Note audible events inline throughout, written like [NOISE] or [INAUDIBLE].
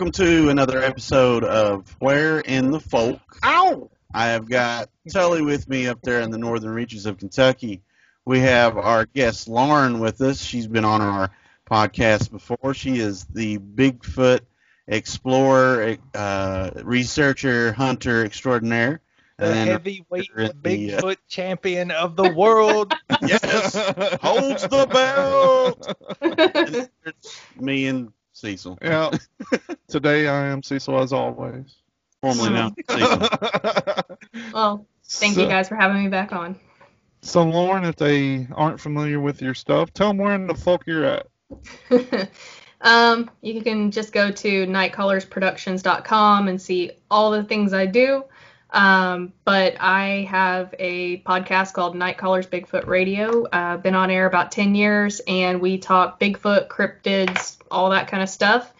Welcome to another episode of Where in the Folk. Ow! I have got Tully with me up there in the northern reaches of Kentucky. We have our guest Lauren with us. She's been on our podcast before. She is the Bigfoot explorer, uh, researcher, hunter extraordinaire. The And heavyweight in the, uh, Bigfoot champion of the world. [LAUGHS] yes, holds the belt. [LAUGHS] And me and Cecil, Yeah. [LAUGHS] Today I am Cecil as always. formerly known as Cecil. [LAUGHS] Well, thank so, you guys for having me back on. So Lauren, if they aren't familiar with your stuff, tell them where in the fuck you're at. [LAUGHS] um, you can just go to nightcallersproductions.com and see all the things I do. Um, but I have a podcast called Night Callers Bigfoot Radio. Uh, been on air about 10 years, and we talk Bigfoot, cryptids, all that kind of stuff.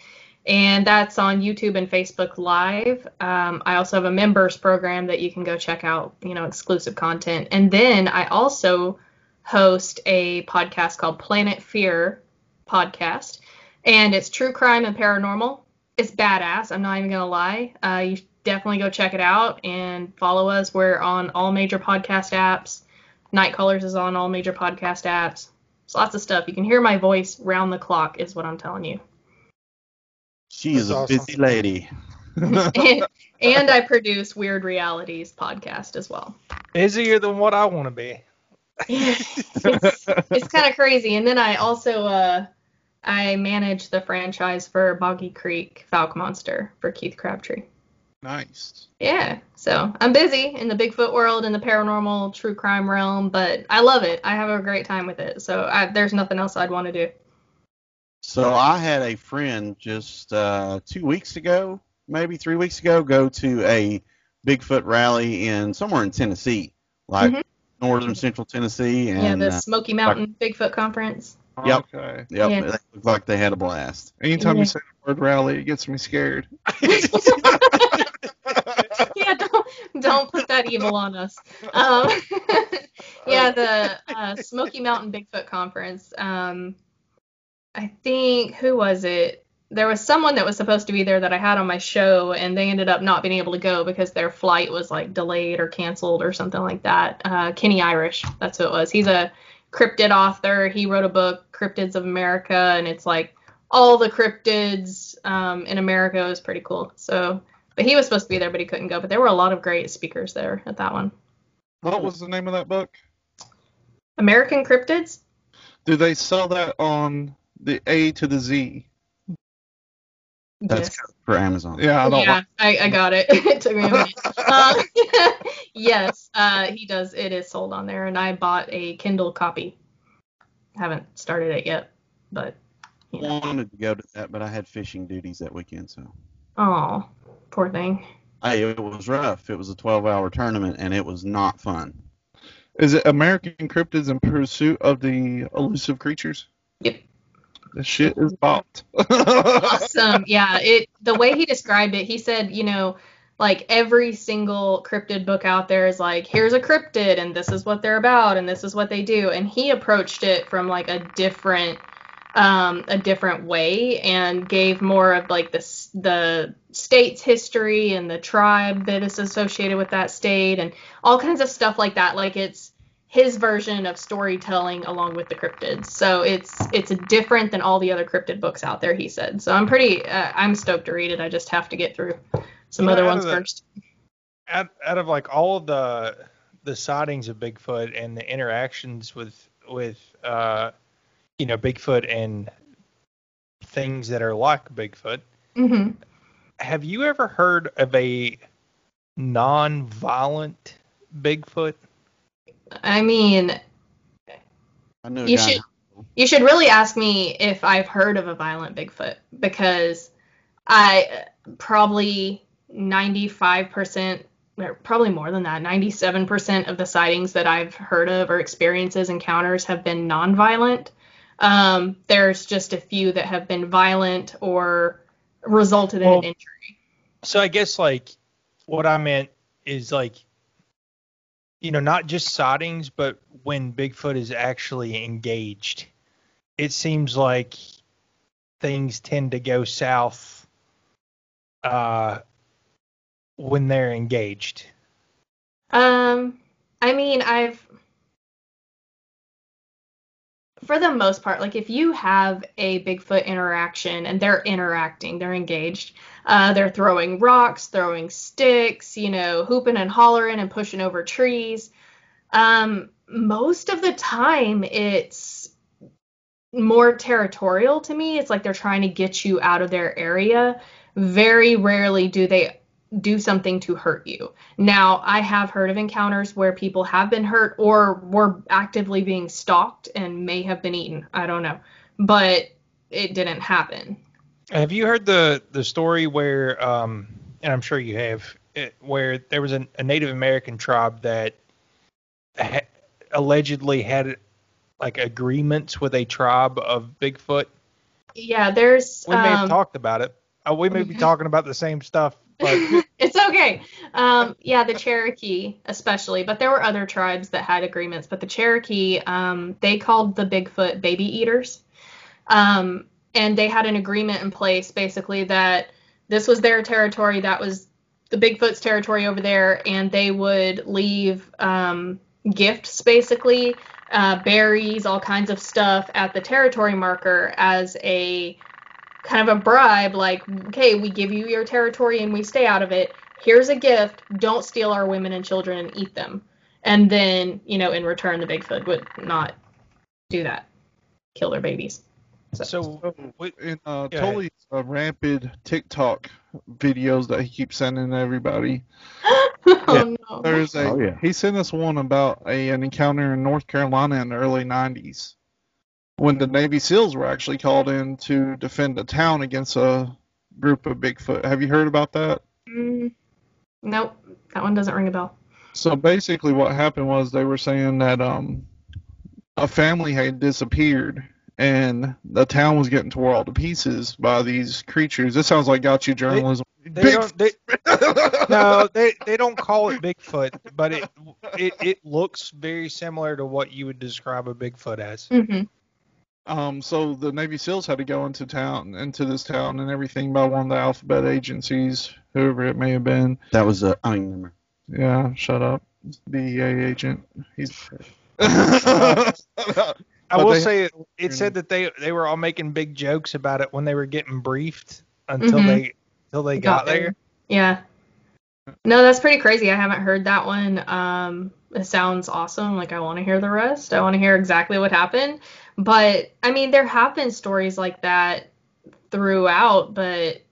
And that's on YouTube and Facebook Live. Um, I also have a members program that you can go check out, you know, exclusive content. And then I also host a podcast called Planet Fear podcast, and it's true crime and paranormal. It's badass. I'm not even gonna lie. Uh, you definitely go check it out and follow us. We're on all major podcast apps. Night Callers is on all major podcast apps. It's lots of stuff. You can hear my voice round the clock, is what I'm telling you. She is a awesome. busy lady. and, [LAUGHS] [LAUGHS] and I produce Weird Realities podcast as well. Busier than what I want to be. [LAUGHS] it's it's kind of crazy. And then I also uh, I manage the franchise for Boggy Creek Fouke Monster for Keith Crabtree. Nice. Yeah, so I'm busy in the Bigfoot world and the paranormal true crime realm, but I love it. I have a great time with it. So I, there's nothing else I'd want to do. So I had a friend just uh, two weeks ago, maybe three weeks ago, go to a Bigfoot rally in somewhere in Tennessee, like Mhm. northern central Tennessee, And, yeah, the uh, Smoky Mountain Bigfoot Conference. Yep. Okay. yep, yeah. it looked like they had a blast. Anytime Yeah. you say the word rally, it gets me scared. [LAUGHS] [LAUGHS] yeah, don't don't put that evil on us. Um, [LAUGHS] yeah, the uh, Smoky Mountain Bigfoot Conference. Um, I think who was it? There was someone that was supposed to be there that I had on my show, and they ended up not being able to go because their flight was like delayed or canceled or something like that. Uh, Kenny Irish, that's who it was. He's a cryptid author. He wrote a book, Cryptids of America, and it's like all the cryptids um, in America. It was pretty cool. So but he was supposed to be there, but he couldn't go. But there were a lot of great speakers there at that one. What was the name of that book? American Cryptids? Do they sell that on the A to the Z? That's yes. for Amazon. Yeah, I don't Yeah, I, I got it. [LAUGHS] it took me a minute. Uh, [LAUGHS] [LAUGHS] yes, uh, he does. It is sold on there, and I bought a Kindle copy. Haven't started it yet, but you know. wanted to go to that, but I had fishing duties that weekend, so Oh, poor thing. hey, it was rough. It was a 12-hour tournament, and it was not fun. Is it American Cryptids in Pursuit of the Elusive Creatures? Yep. The shit is bought. awesome. Yeah, it the way he described it, he said, you know, like every single cryptid book out there is like, here's a cryptid and this is what they're about and this is what they do. And he approached it from like a different um a different way and gave more of like the the state's history and the tribe that is associated with that state and all kinds of stuff like that. Like it's his version of storytelling along with the cryptids. So it's it's different than all the other cryptid books out there. He said. So I'm pretty uh, I'm stoked to read it. I just have to get through some other ones the- first. Out, out of like all of the the sightings of Bigfoot and the interactions with with uh you know Bigfoot and things that are like Bigfoot, hmm have you ever heard of a non-violent Bigfoot? I mean, I knew You guy. should- you should really ask me if I've heard of a violent Bigfoot because I probably 95%, or probably more than that, 97% of the sightings that I've heard of or experiences, encounters have been non-violent. Um, there's just a few that have been violent or resulted in an injury. So I guess like what I meant is like you know not just sightings but when Bigfoot is actually engaged. It seems like things tend to go south uh, when they're engaged? Um, I mean, I've for the most part, like if you have a Bigfoot interaction and they're interacting, they're engaged, uh, they're throwing rocks, throwing sticks, you know, hooping and hollering and pushing over trees. Um, most of the time, it's more territorial to me. It's like they're trying to get you out of their area. Very rarely do they do something to hurt you. Now, I have heard of encounters where people have been hurt or were actively being stalked and may have been eaten. I don't know. But it didn't happen. Have you heard the the story where, um, and I'm sure you have, it, where there was a, a Native American tribe that ha- allegedly had like agreements with a tribe of Bigfoot? Yeah, there's. We may have um, talked about it. Uh, we may be talking about the same stuff, but [LAUGHS] it's okay. Um, yeah, the Cherokee especially, but there were other tribes that had agreements. But the Cherokee, um, they called the Bigfoot baby eaters, um, and they had an agreement in place basically that this was their territory, that was the Bigfoot's territory over there, and they would leave um, gifts basically, uh, berries, all kinds of stuff at the territory marker as a kind of a bribe like okay we give you your territory and we stay out of it. Here's a gift. Don't steal our women and children. And eat them. And then you know in return the bigfoot would not do that. Kill their babies. So we, In uh, Go. Tully's uh, rampant TikTok videos that he keeps sending everybody, [LAUGHS] oh no. there's a Oh, yeah. he sent us one about a an encounter in North Carolina in the early 90s when the Navy SEALs were actually called in to defend a town against a group of Bigfoot. Have you heard about that? Mm, nope that one doesn't ring a bell So basically, what happened was they were saying that um, a family had disappeared, and the town was getting tore all to pieces by these creatures. This sounds like got you journalism. they Big- don't. They, no, [LAUGHS] they they don't call it Bigfoot, but it it it looks very similar to what you would describe a Bigfoot as. hmm Um, so the Navy SEALs had to go into town, into this town, and everything by one of the alphabet agencies, whoever it may have been. That was a. I mean, never- Yeah, shut up, DEA agent. He's. [LAUGHS] I will they- say it, it said that they they were all making big jokes about it when they were getting briefed until Mhm. they until they got, there. yeah no that's pretty crazy i haven't heard that one um it sounds awesome like i want to hear the rest i want to hear exactly what happened but i mean there have been stories like that throughout but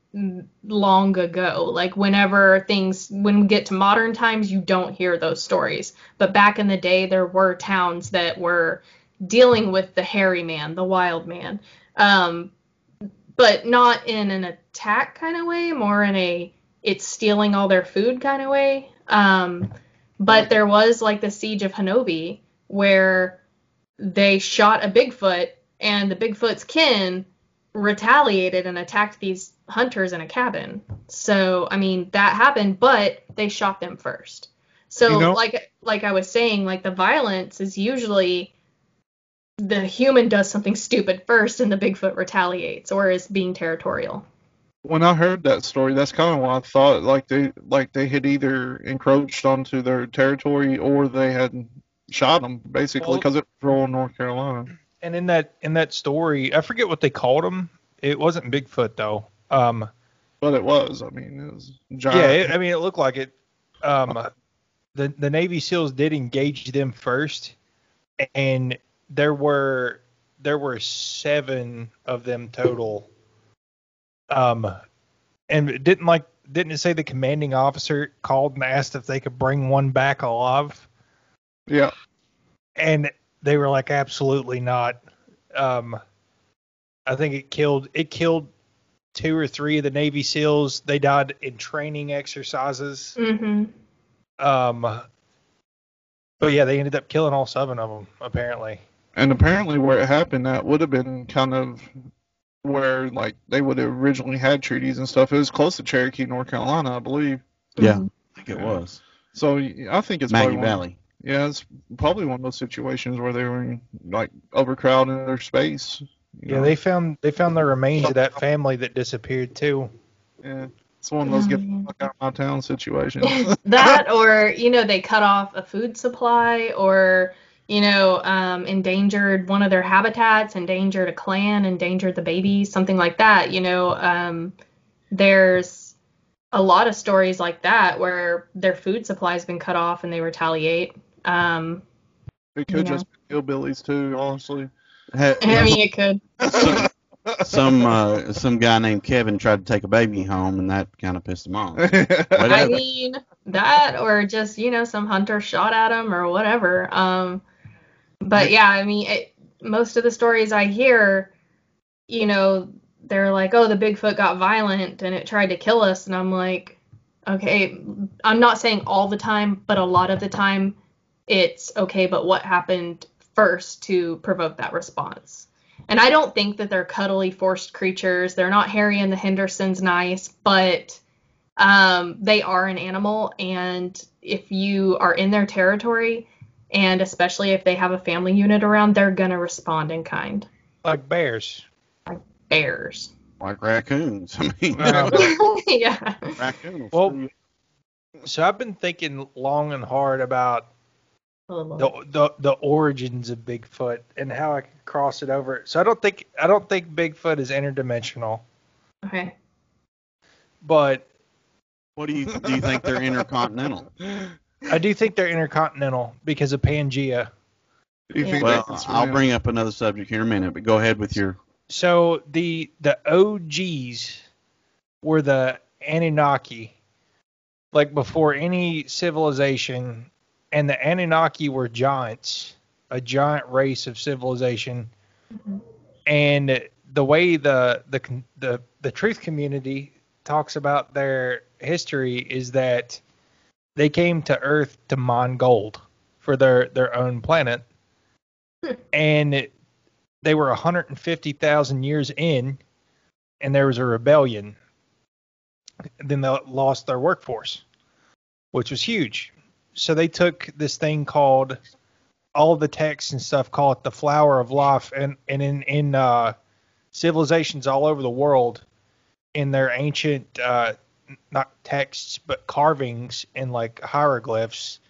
long ago. Like whenever things when we get to modern times you don't hear those stories. But back in the day there were towns that were dealing with the hairy man the wild man. Um but not in an attack kind of way more in a it's stealing all their food kind of way. Um but there was like the siege of Honobia where they shot a Bigfoot and the Bigfoot's kin retaliated and attacked these hunters in a cabin. So, I mean, that happened, but they shot them first. So, You know- like like I was saying, like the violence is usually the human does something stupid first and the Bigfoot retaliates or is being territorial. when I heard that story, that's kind of why I thought. Like they, like they had either encroached onto their territory or they had shot them, basically, Well- because it was rural North Carolina. And in that in that story, I forget what they called him. It wasn't Bigfoot though. Um, But it was. I mean, it was giant. yeah, it, I mean, it looked like it. Um, the the Navy SEALs did engage them first, and there were there were seven of them total. Um, and it didn't like didn't it say the commanding officer called and asked if they could bring one back alive? Yeah. and they were like absolutely not um i think it killed it killed two or three of the navy seals they died in training exercises Mm-hmm. um but yeah they ended up killing all seven of them apparently And apparently, where it happened, that would have been kind of where like they would have originally had treaties and stuff. It was close to Cherokee, North Carolina, I believe. Yeah, Mhm. I think it was So I think it's Maggie probably one, Valley. Yeah, it's probably one of those situations where they were like overcrowded in their space. you yeah know? they found they found the remains of that family that disappeared too Yeah. It's one of those get the fuck out of my town situations. [LAUGHS] that or you know they cut off a food supply or you know um, endangered one of their habitats endangered a clan endangered the babies something like that you know um, there's a lot of stories like that where their food supply has been cut off and they retaliate um, it could Yeah. just be hillbillies too, honestly. Ha- i mean it could some [LAUGHS] some, uh, some guy named Kevin tried to take a baby home, and that kind of pissed him off. [LAUGHS] i mean that or just you know some hunter shot at him or whatever um, but yeah i mean it, most of the stories i hear you know they're like oh the bigfoot got violent and it tried to kill us and i'm like okay i'm not saying all the time but a lot of the time it's okay but what happened first to provoke that response and i don't think that they're cuddly forced creatures they're not harry and the hendersons nice but um, they are an animal and if you are in their territory and especially if they have a family unit around they're going to respond in kind Like bears. Like bears like raccoons. I mean, [LAUGHS] yeah raccoon. will Well. So I've been thinking long and hard about Oh, the, the the origins of Bigfoot and how I could cross it over. So I don't think I don't think Bigfoot is interdimensional, okay but What do you do? You think they're intercontinental? I do think they're intercontinental because of Pangea. Do you Yeah. think Well, they I'll swim? bring up another subject here in a minute, but go ahead with your. So the the OGs were the Anunnaki, like before any civilization, and the Anunnaki were giants, a giant race of civilization. Mhm. And the way the the the the truth community talks about their history is that they came to Earth to mine gold for their their own planet, Hmm. [LAUGHS] and it- they were 150,000 years in, and there was a rebellion. Then they lost their workforce, which was huge. So they took this thing called all the texts and stuff call it the flower of life, and and in in uh, civilizations all over the world, in their ancient uh, not texts but carvings and like hieroglyphs,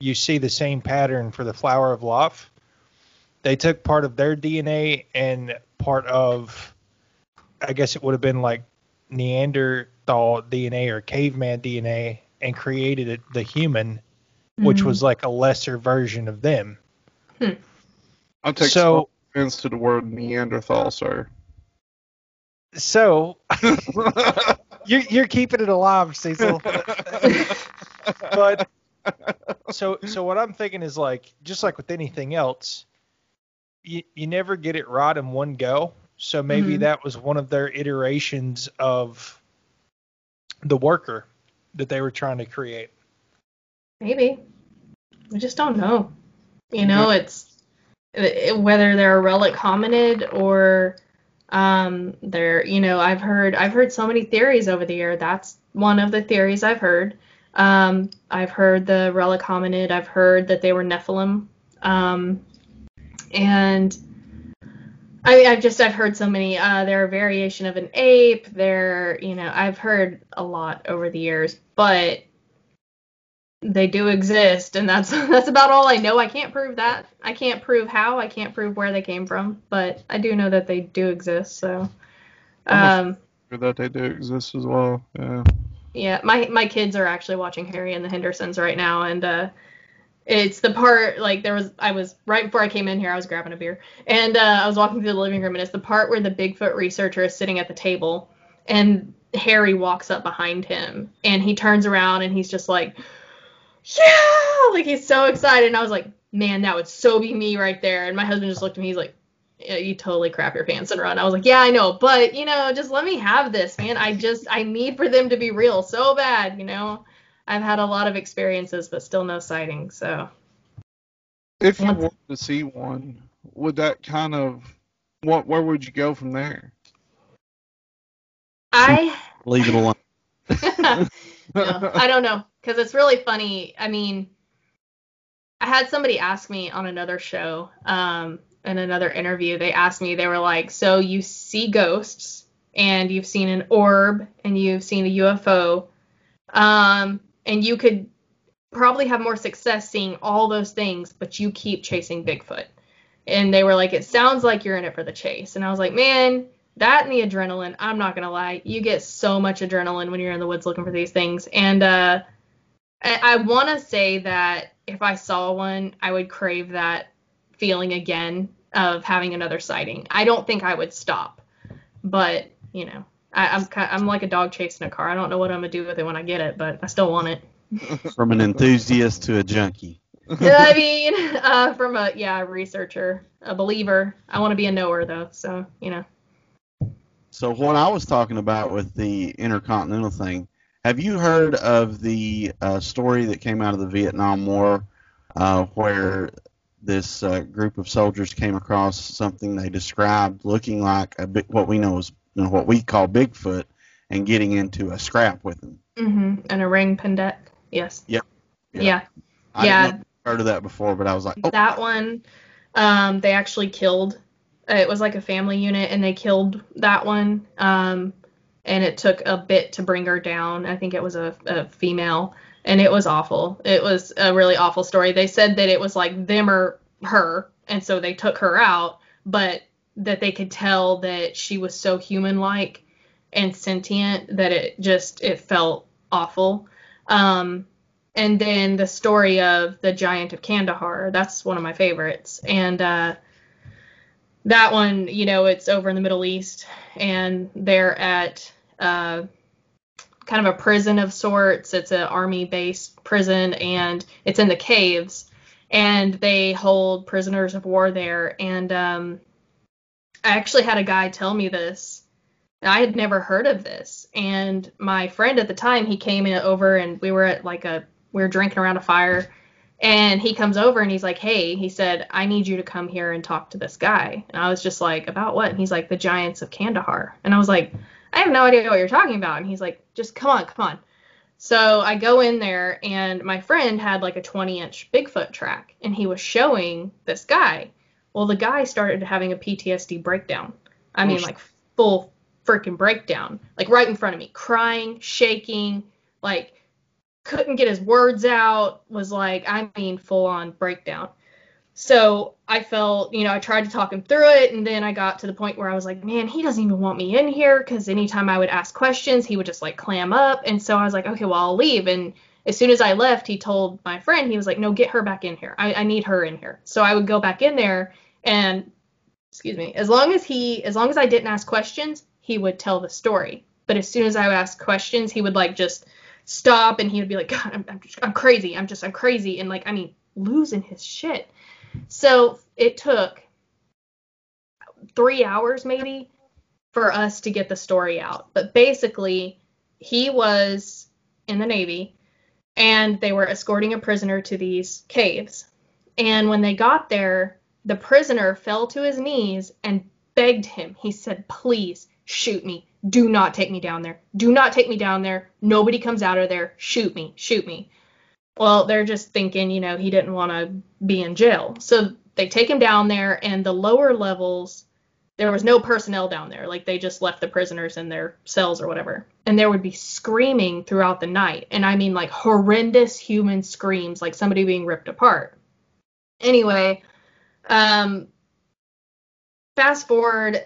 you see the same pattern for the flower of life. They took part of their DNA and part of, I guess it would have been like Neanderthal DNA or caveman DNA and created the human, which Mhm. was like a lesser version of them. I take So- so, offense to the word Neanderthal, sir. So [LAUGHS] you're you're keeping it alive, Cecil. [LAUGHS] but so so what I'm thinking is like just like with anything else, you you never get it right in one go. So maybe Mhm. that was one of their iterations of the worker that they were trying to create. Maybe. We just don't know. You know it's it, whether they're a relic hominid or um they're you know i've heard i've heard so many theories over the year. That's one of the theories i've heard. Um i've heard the relic hominid. I've heard that they were nephilim. Um and I mean, I've just I've heard so many. Uh, they're a variation of an ape. They're you know I've heard a lot over the years, but they do exist, and that's [LAUGHS] that's about all I know. I can't prove that. I can't prove how. I can't prove where they came from, but I do know that they do exist. So, um, that they do exist as well. Yeah. yeah, my my kids are actually watching Harry and the Hendersons right now, and uh, it's the part like there was I was right before I came in here. I was grabbing a beer, and uh, I was walking through the living room, and it's the part where the Bigfoot researcher is sitting at the table, and Harry walks up behind him, and he turns around, and he's just like, yeah, like he's so excited, and I was like, man, that would so be me right there. And my husband just looked at me, he's like. Yeah, you totally crap your pants and run. I was like, yeah, I know, but you know, just let me have this, man. I just I need for them to be real so bad, you know. I've had a lot of experiences, but still no sightings. So If you Once- wanted to see one, would that kind of what? Where would you go from there? I Leave it alone. [LAUGHS] no, I don't know because it's really funny. I mean, I had somebody ask me on another show, um, in another interview. They asked me, they were like, "So you see ghosts and you've seen an orb and you've seen a UFO. Um, and you could probably have more success seeing all those things, but you keep chasing Bigfoot. And they were like, it sounds like you're in it for the chase. And I was like, man, that and the adrenaline, I'm not to lie. You get so much adrenaline when you're in the woods looking for these things. And uh, I, I want to say that if I saw one, I would crave that feeling again of having another sighting. I don't think I would stop, but you know, I, I'm I'm like a dog chasing a car. I don't know what I'm gonna do with it when I get it, but I still want it. [LAUGHS] From an enthusiast to a junkie. I mean, [LAUGHS] uh, from a yeah researcher, a believer. I want to be a knower though, so you know. So what I was talking about with the intercontinental thing, have you heard of the uh, story that came out of the Vietnam War, uh, where this uh, group of soldiers came across something they described looking like a bit, what we know is you know, what we call Bigfoot, and getting into a scrap with him? hmm And orang pendek. Yes. Yep. Yeah. Yeah. I Yeah. didn't know if you'd heard of that before, but I was like, oh, That one, um, they actually killed. uh, It was like a family unit, and they killed that one. Um, and it took a bit to bring her down. I think it was a, a female, and it was awful. It was a really awful story. They said that it was like them or her, and so they took her out, but that they could tell that she was so human-like and sentient that it just it felt awful. Um, and then the story of the giant of Kandahar. That's one of my favorites. And uh, that one, you know, it's over in the Middle East, and they're at uh, kind of a prison of sorts. It's an army-based prison, and it's in the caves, and they hold prisoners of war there. And um, I actually had a guy tell me this. and I had never heard of this, and my friend at the time, he came in over, and we were at like a we were drinking around a fire and he comes over and he's like hey he said i need you to come here and talk to this guy and i was just like about what and he's like the giants of kandahar and i was like i have no idea what you're talking about. And he's like just come on come on. So i go in there and my friend had like a 20 inch bigfoot track and he was showing this guy. Well the guy started having a ptsd breakdown. I mean like full freaking breakdown like right in front of me crying shaking like couldn't get his words out, was like, I mean, full on breakdown. So I felt, you know, I tried to talk him through it, and then I got to the point where I was like, man, he doesn't even want me in here because anytime I would ask questions, he would just like clam up. And so I was like, okay, well, I'll leave. And as soon as I left, he told my friend, he was like, no, get her back in here. I, I need her in here. So I would go back in there, and excuse me, as long as he, as long as I didn't ask questions, he would tell the story. But as soon as I would ask questions, he would like just stop and he would be like, God, I'm, I'm, just, I'm crazy. I'm just, I'm crazy. And like, I mean, losing his shit. So it took three hours maybe for us to get the story out. But basically, he was in the Navy and they were escorting a prisoner to these caves. And when they got there, the prisoner fell to his knees and begged him. He said, Please shoot me. Do not take me down there. Do not take me down there. Nobody comes out of there. Shoot me. Shoot me. Well, they're just thinking, you know, he didn't want to be in jail. So they take him down there, and the lower levels, there was no personnel down there. Like they just left the prisoners in their cells or whatever. And there would be screaming throughout the night. And I mean, like horrendous human screams, like somebody being ripped apart. Anyway, um, fast forward,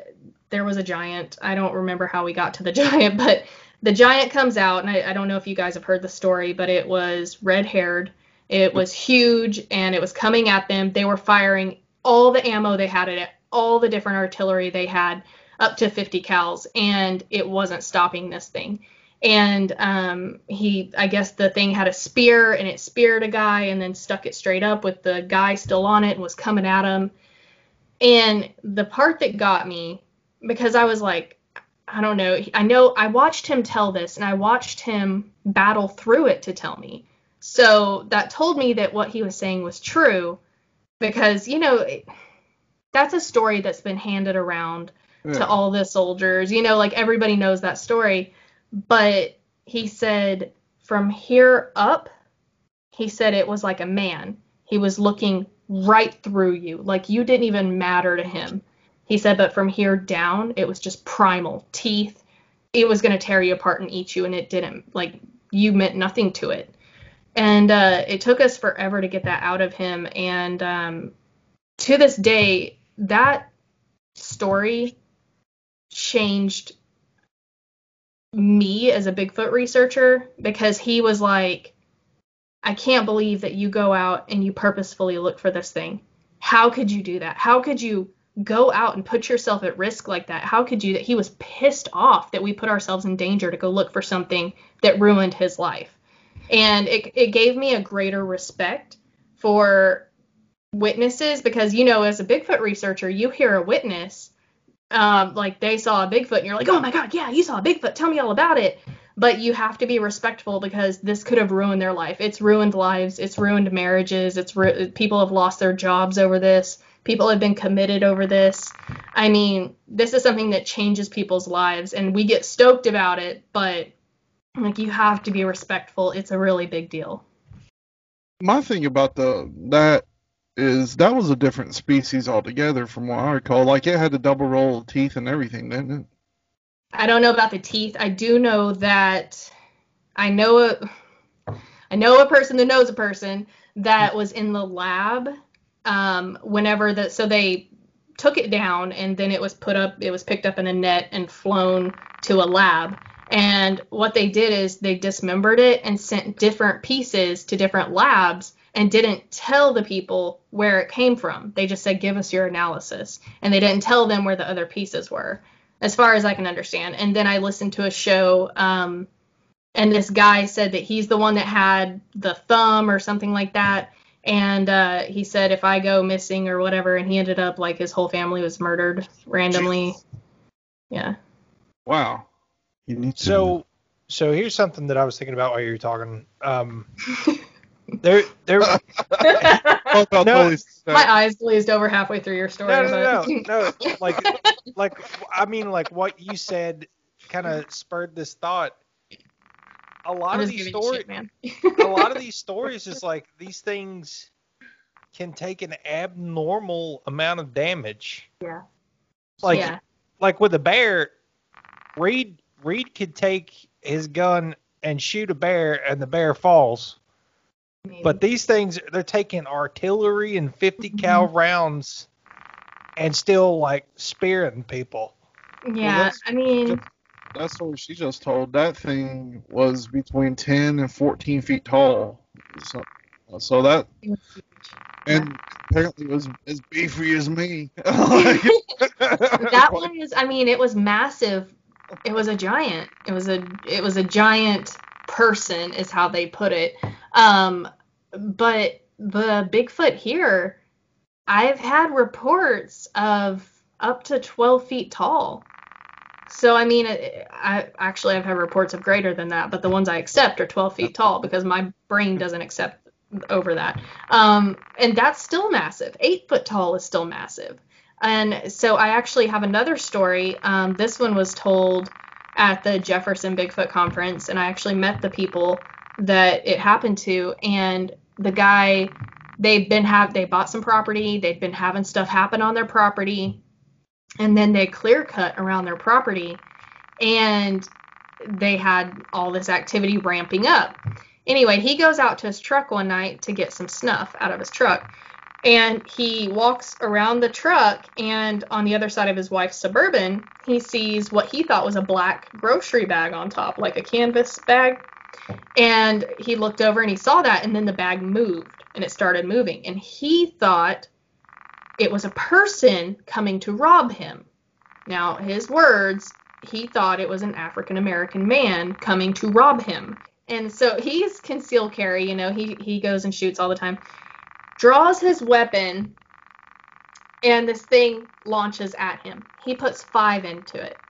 there was a giant. I don't remember how we got to the [LAUGHS] giant, but the giant comes out, and I, I don't know if you guys have heard the story, but it was red haired. It was huge, and it was coming at them. They were firing all the ammo they had at it, all the different artillery they had, up to 50 cals, and it wasn't stopping this thing. And um, he, I guess the thing had a spear, and it speared a guy, and then stuck it straight up with the guy still on it and was coming at him. And the part that got me, because I was like, I don't know. I know I watched him tell this and I watched him battle through it to tell me. So that told me that what he was saying was true because, you know, it, that's a story that's been handed around Yeah. to all the soldiers. You know, like everybody knows that story. But he said from here up, he said it was like a man. He was looking right through you, like you didn't even matter to him. He said, but from here down, it was just primal teeth. It was going to tear you apart and eat you, and it didn't. Like, you meant nothing to it. And uh, it took us forever to get that out of him. And um, to this day, that story changed me as a Bigfoot researcher because he was like, I can't believe that you go out and you purposefully look for this thing. How could you do that? How could you go out and put yourself at risk like that? How could you that he was pissed off that we put ourselves in danger to go look for something that ruined his life. And it it gave me a greater respect for witnesses because you know as a Bigfoot researcher, you hear a witness um, like they saw a Bigfoot and you're like, oh my God, yeah, you saw a Bigfoot. Tell me all about it. But you have to be respectful because this could have ruined their life. It's ruined lives. It's ruined marriages. It's ru- people have lost their jobs over this. People have been committed over this. I mean, this is something that changes people's lives, and we get stoked about it. But like, you have to be respectful. It's a really big deal. My thing about the that is that was a different species altogether from what I recall. Like it had a double row of teeth and everything, didn't it? I don't know about the teeth. I do know that I know a I know a person that knows a person that was in the lab um, whenever the so they took it down and then it was put up it was picked up in a net and flown to a lab and what they did is they dismembered it and sent different pieces to different labs and didn't tell the people where it came from. They just said, give us your analysis. And they didn't tell them where the other pieces were, as far as I can understand. And then I listened to a show, um, and this guy said that he's the one that had the thumb or something like that. And uh, he said, if I go missing or whatever, and he ended up like his whole family was murdered randomly. Yeah. Wow. You need to. So, so here's something that I was thinking about while you were talking. Um, [LAUGHS] there, there. [LAUGHS] [LAUGHS] No. My eyes glazed over halfway through your story. No, no, but- no, no. Like, like I mean, like what you said kind of spurred this thought. A lot I'm of these stories, man. a [LAUGHS] lot of these stories is like these things can take an abnormal amount of damage. Yeah. Like, yeah. like with a bear, Reed Reed could take his gun and shoot a bear, and the bear falls. maybe. But these things, they're taking artillery and 50 mm-hmm. cal rounds and still like spearing people. yeah, that's- I mean, That story she just told, that thing was between 10 and 14 feet tall. So, so that, and apparently it was as beefy as me. [LAUGHS] that [LAUGHS] one is i mean it was massive. It was a giant. It was a it was a giant person is how they put it. Um but the bigfoot here i've had reports of up to 12 feet tall so i mean I, I actually i've had reports of greater than that but the ones i accept are 12 feet tall because my brain doesn't accept over that um and that's still massive eight foot tall is still massive and so I actually have another story. Um, this one was told at the Jefferson Bigfoot Conference, and I actually met the people that it happened to. And the guy, they've been have they bought some property, they've been having stuff happen on their property, and then they clear cut around their property, and they had all this activity ramping up. Anyway, he goes out to his truck one night to get some snuff out of his truck and he walks around the truck and on the other side of his wife's suburban he sees what he thought was a black grocery bag on top like a canvas bag and he looked over and he saw that and then the bag moved and it started moving and he thought it was a person coming to rob him now his words he thought it was an african american man coming to rob him and so he's concealed carry you know he he goes and shoots all the time draws his weapon, and this thing launches at him. He puts five into it.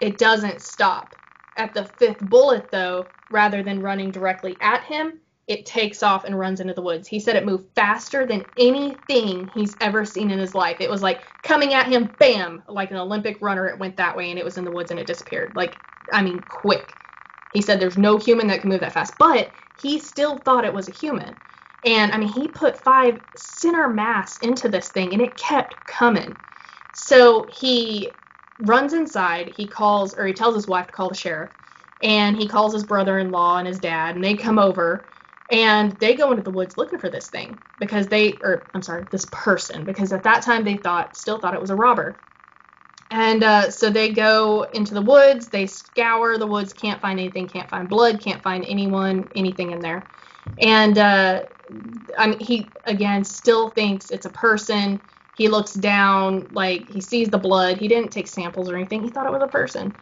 It doesn't stop. At the fifth bullet, though, rather than running directly at him, it takes off and runs into the woods. He said it moved faster than anything he's ever seen in his life. It was like coming at him, bam, like an Olympic runner. It went that way and it was in the woods and it disappeared. Like, I mean, quick. He said there's no human that can move that fast, but he still thought it was a human. And I mean, he put five center mass into this thing and it kept coming. So he runs inside. He calls, or he tells his wife to call the sheriff, and he calls his brother-in-law and his dad, and they come over, and they go into the woods looking for this thing because they, or I'm sorry, this person, because at that time they thought, still thought it was a robber. And uh, so they go into the woods. They scour the woods, can't find anything, can't find blood, can't find anyone, anything in there. And uh, I mean, he again still thinks it's a person. He looks down, like he sees the blood. He didn't take samples or anything. He thought it was a person.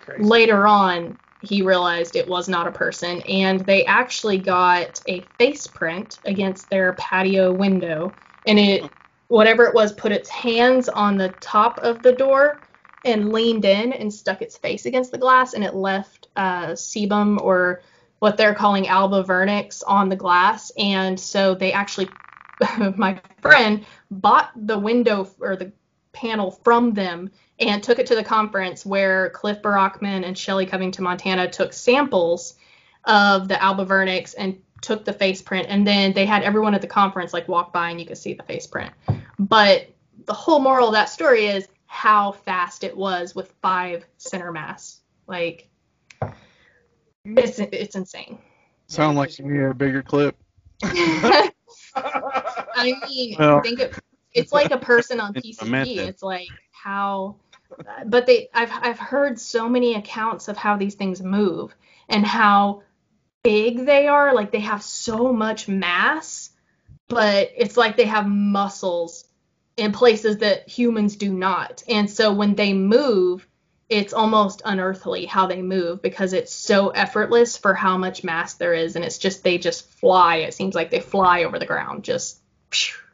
Crazy. Later on, he realized it was not a person, and they actually got a face print against their patio window, and it, whatever it was, put its hands on the top of the door and leaned in and stuck its face against the glass, and it left uh, sebum or what they're calling alba vernix on the glass, and so they actually, [LAUGHS] my friend bought the window or the panel from them and took it to the conference where Cliff Barackman and Shelley to Montana took samples of the Alba Vernix and took the face print and then they had everyone at the conference like walk by and you could see the face print. But the whole moral of that story is how fast it was with five center mass. Like it's it's insane. Sound like you need a bigger clip. [LAUGHS] I mean, Well- think it, it's like a person on [LAUGHS] PCP. It's like how, but they I've I've heard so many accounts of how these things move and how big they are. Like they have so much mass, but it's like they have muscles in places that humans do not. And so when they move, it's almost unearthly how they move because it's so effortless for how much mass there is and it's just they just fly it seems like they fly over the ground just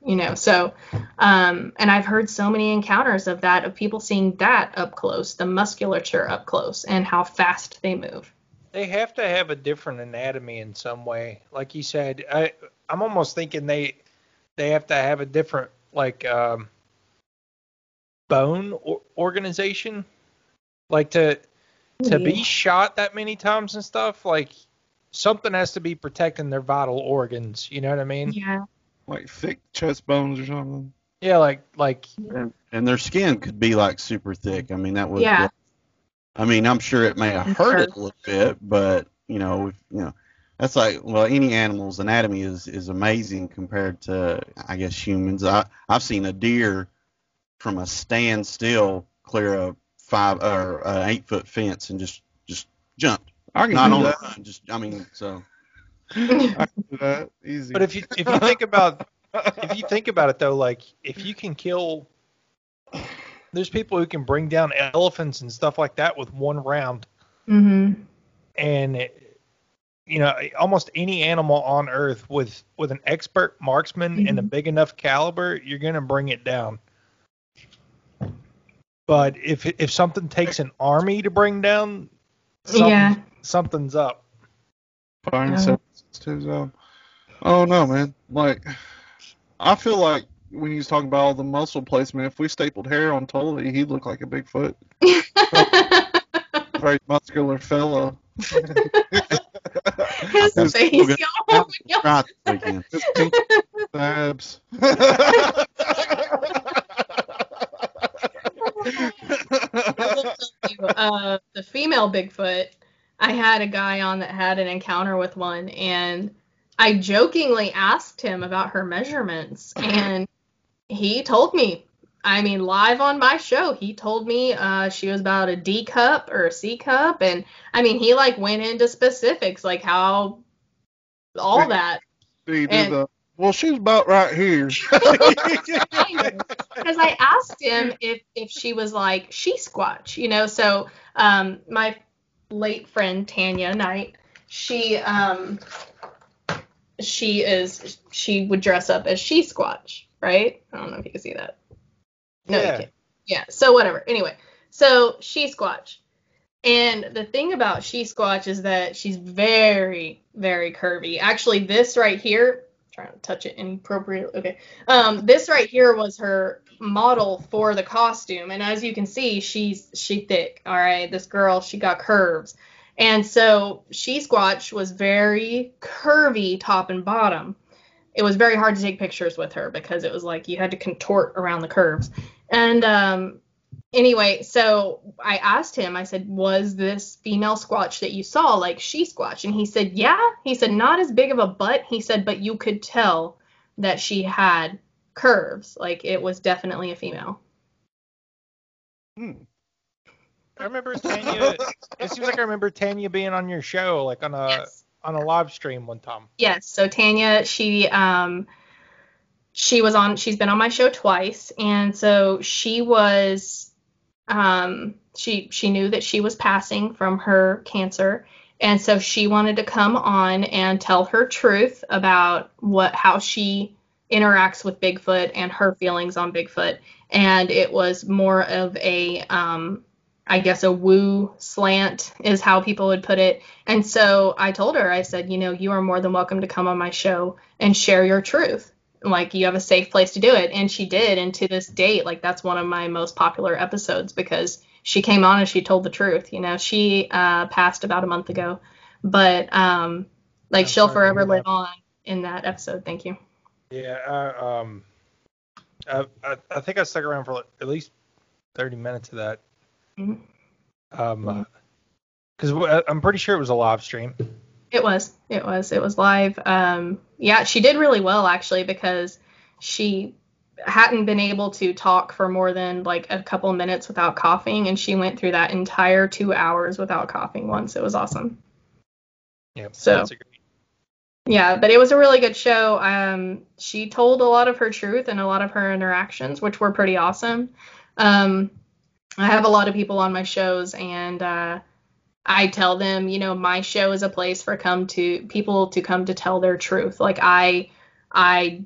you know so um and i've heard so many encounters of that of people seeing that up close the musculature up close and how fast they move They have to have a different anatomy in some way. Like you said, I I'm almost thinking they they have to have a different like um, bone or- organization. Like to to be shot that many times and stuff, like something has to be protecting their vital organs. You know what I mean? yeah Like thick chest bones or something. Yeah, like like and, and their skin could be like super thick. I mean, that would. Yeah. I mean, I'm sure it may have hurt it a little bit, but you know, if, you know, that's like well, any animal's anatomy is is amazing compared to I guess humans. I I've seen a deer from a standstill clear a five or an eight foot fence and just just jumped. I can Not do on that. run, just I mean, so I can do that easy. But if you if you think about if you think about it though, like if you can kill, there's people who can bring down elephants and stuff like that with one round, hmm and it, you know almost any animal on Earth with with an expert marksman and a Mhm. big enough caliber, you're gonna bring it down. But if if something takes an army to bring down, something, Yeah. something's up. Fine, Yeah. so too, so. Oh no, man. Like, I feel like when he was talking about all the muscle placement, if we stapled hair on Tully, he'd look like a Bigfoot. [LAUGHS] Very muscular fellow. [LAUGHS] his That's face still good. my God. try this weekend. Pink abs. I will tell you, uh, the female Bigfoot, I had a guy on that had an encounter with one, and I jokingly asked him about her measurements, [CLEARS THROAT] and he told me. I mean, live on my show, he told me uh, she was about a D cup or a C cup, and I mean, he like went into specifics, like how all that. He And- the, well, she's about right here. [LAUGHS] [LAUGHS] Because I asked him if if she was like she squatch, you know. So um, my late friend Tanya Knight, she um she is she would dress up as she squatch, right? I don't know if you can see that. No, Yeah. you can't. Yeah. So whatever. Anyway, so she squatch. And the thing about she squatch is that she's very, very curvy. Actually, this right here, trying to touch it inappropriately. Okay. Um, this right here was her model for the costume, and as you can see, she's she thick. All right, this girl, she got curves, and so she squatch was very curvy top and bottom. It was very hard to take pictures with her because it was like you had to contort around the curves. And um, anyway, so I asked him, I said, was this female squatch that you saw like she squatch? And he said, yeah. He said, not as big of a butt. He said, but you could tell that she had curves. Like it was definitely a female. Hmm. I remember Tanya. it seems like I remember Tanya being on your show, like on a Yes. on a live stream one time. Yes. So Tanya, she um she was on she's been on my show twice and so she was um she she knew that she was passing from her cancer and so she wanted to come on and tell her truth about what how she interacts with Bigfoot and her feelings on Bigfoot and it was more of a um I guess a woo slant is how people would put it and so I told her, I said, you know, you are more than welcome to come on my show and share your truth. Like you have a safe place to do it. And she did. And to this date, like that's one of my most popular episodes because she came on and she told the truth. You know, she uh, passed about a month ago, but um, like I'm she'll forever live on in that episode. Thank you. Yeah. I, um. I, I I think I stuck around for like at least thirty minutes of that. Mhm. Um. Because I'm pretty sure it was a live stream. It was. It was. It was live. Um, yeah, she did really well actually because she hadn't been able to talk for more than like a couple minutes without coughing, and she went through that entire two hours without coughing once. It was awesome. Yeah. So- that's a great- Yeah, but it was a really good show. Um, she told a lot of her truth and a lot of her interactions, which were pretty awesome. Um, I have a lot of people on my shows, and uh, I tell them, you know, my show is a place for come to people to come to tell their truth. Like I, I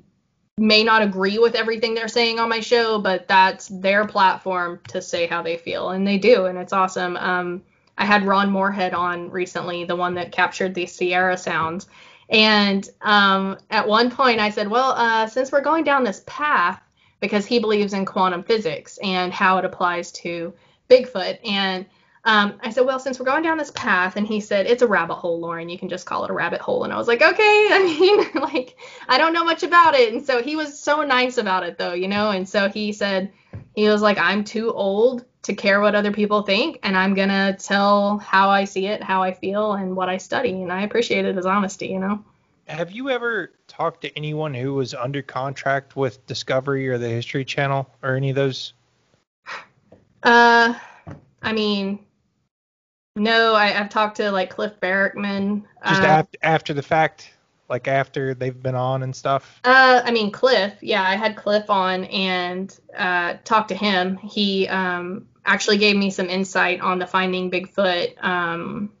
may not agree with everything they're saying on my show, but that's their platform to say how they feel, and they do, and it's awesome. Um, I had Ron Morehead on recently, the one that captured the Sierra sounds. And um, at one point, I said, Well, uh, since we're going down this path, because he believes in quantum physics and how it applies to Bigfoot. And um, I said, Well, since we're going down this path, and he said, It's a rabbit hole, Lauren. You can just call it a rabbit hole. And I was like, Okay. [LAUGHS] I mean, [LAUGHS] like, I don't know much about it. And so he was so nice about it, though, you know? And so he said, He was like, I'm too old to care what other people think, and I'm going to tell how I see it, how I feel, and what I study. And I appreciate it as honesty, you know? Have you ever talked to anyone who was under contract with Discovery or the History Channel or any of those? Uh, I mean, no, I, I've talked to like Cliff Barackman. Just uh, after after the fact, like after they've been on and stuff. Uh, I mean Cliff. Yeah, I had Cliff on and uh, talked to him. He um, actually gave me some insight on the Finding Bigfoot um,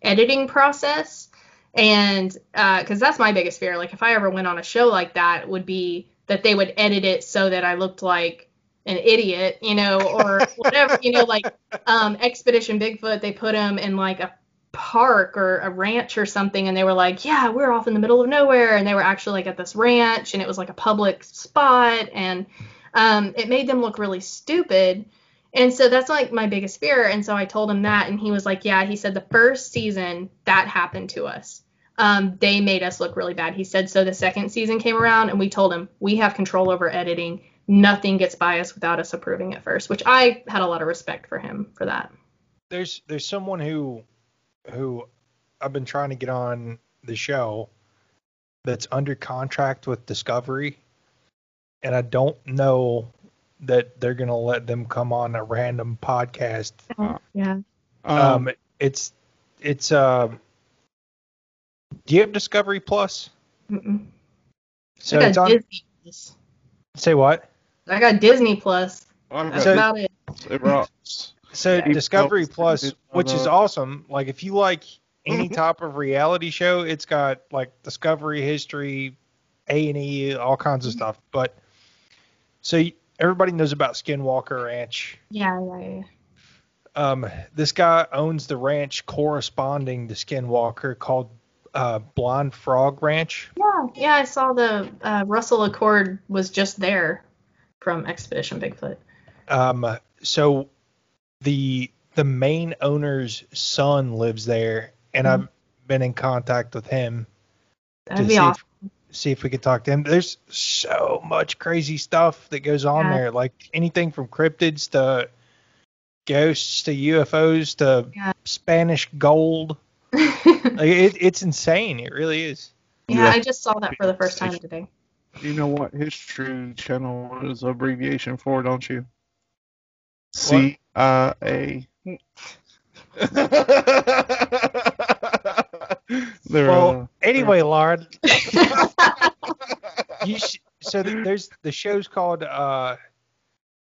editing process, and because that's my biggest fear. Like if I ever went on a show like that, would be that they would edit it so that I looked like an idiot, you know, or [LAUGHS] whatever, you know, like um, Expedition Bigfoot. They put him in like a park or a ranch or something and they were like yeah we're off in the middle of nowhere and they were actually like at this ranch and it was like a public spot and um, it made them look really stupid and so that's like my biggest fear. And so i told him that and he was like yeah he said the first season that happened to us um, they made us look really bad. He said so the second season came around and we told him we have control over editing. Nothing gets by us without us approving it first which i had a lot of respect for him for that. There's there's someone who who I've been trying to get on the show that's under contract with Discovery, and I don't know that they're gonna let them come on a random podcast. yeah Um, it's it's uh, do you have Discovery Plus? Mm-mm. So I it's got on. Disney Say what? I got Disney Plus. I've That's So- about it. it rocks. So Yeah. Discovery Plus, Plus, which is awesome. Like if you like any [LAUGHS] type of reality show, it's got like Discovery History, A and E, all kinds of stuff. But so y- everybody knows about Skinwalker Ranch. Yeah, yeah, yeah. Um, this guy owns the ranch corresponding to Skinwalker called uh, Blind Frog Ranch. Yeah, yeah. I saw the uh, Russell Acord was just there from Expedition Bigfoot. Um, so the the main owner's son lives there, and Mhm. I've been in contact with him That'd be awesome. If, see if we could talk to him. There's so much crazy stuff that goes on Yeah. there, like anything from cryptids to ghosts to UFOs to Yeah. Spanish gold. [LAUGHS] Like it, it's insane. It really is. yeah, Yeah. I just saw that for the first time today. You know what History Channel is abbreviation for, don't you? C I A. [LAUGHS] [LAUGHS] [LAUGHS] They're, Well, uh, anyway, Lauren, [LAUGHS] you sh- so th- there's the show's called uh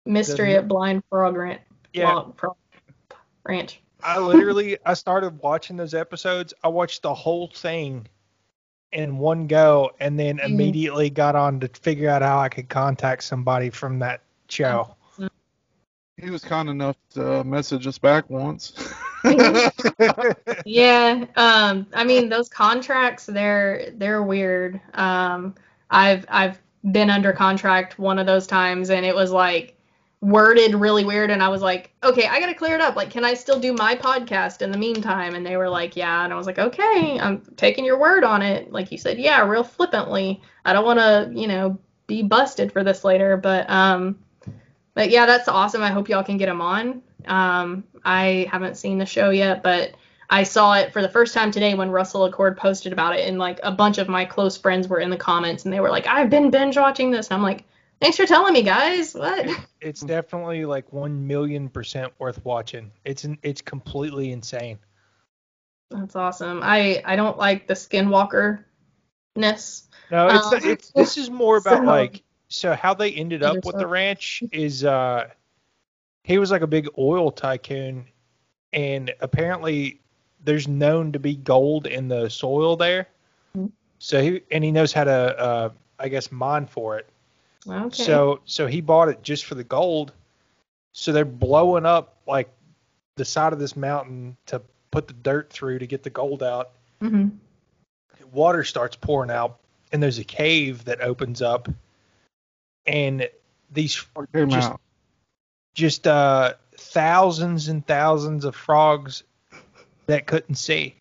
Mystery The- at Blind Frog Ranch. yeah. Frog- Frog Ranch. I literally I started watching those episodes. I watched the whole thing in one go and then Mhm. immediately got on to figure out how I could contact somebody from that show. He was kind enough to message us back once. [LAUGHS] Yeah, um, I mean those contracts they're they're weird. Um, I've I've been under contract one of those times and it was like worded really weird and I was like, okay, I gotta clear it up. Like, can I still do my podcast in the meantime? And they were like, yeah. And I was like, okay, I'm taking your word on it. Like you said, yeah, real flippantly. I don't want to, you know, be busted for this later. But um, but yeah, that's awesome. I hope y'all can get him on. Um, I haven't seen the show yet, but I saw it for the first time today when Russell Acord posted about it, and like a bunch of my close friends were in the comments, and they were like, "I've been binge watching this," and I'm like, "Thanks for telling me, guys." What? it's definitely like one million percent worth watching. It's an, it's completely insane. That's awesome. I I don't like the Skinwalker ness. No, it's Um, it's this is more about [LAUGHS] so- like so how they ended up with the ranch is uh he was like a big oil tycoon and apparently there's known to be gold in the soil there. Mhm. So he and he knows how to uh I guess mine for it. Okay. So so he bought it just for the gold. So they're blowing up like the side of this mountain to put the dirt through to get the gold out hmm water starts pouring out and there's a cave that opens up and these What Just- out? just uh thousands and thousands of frogs that couldn't see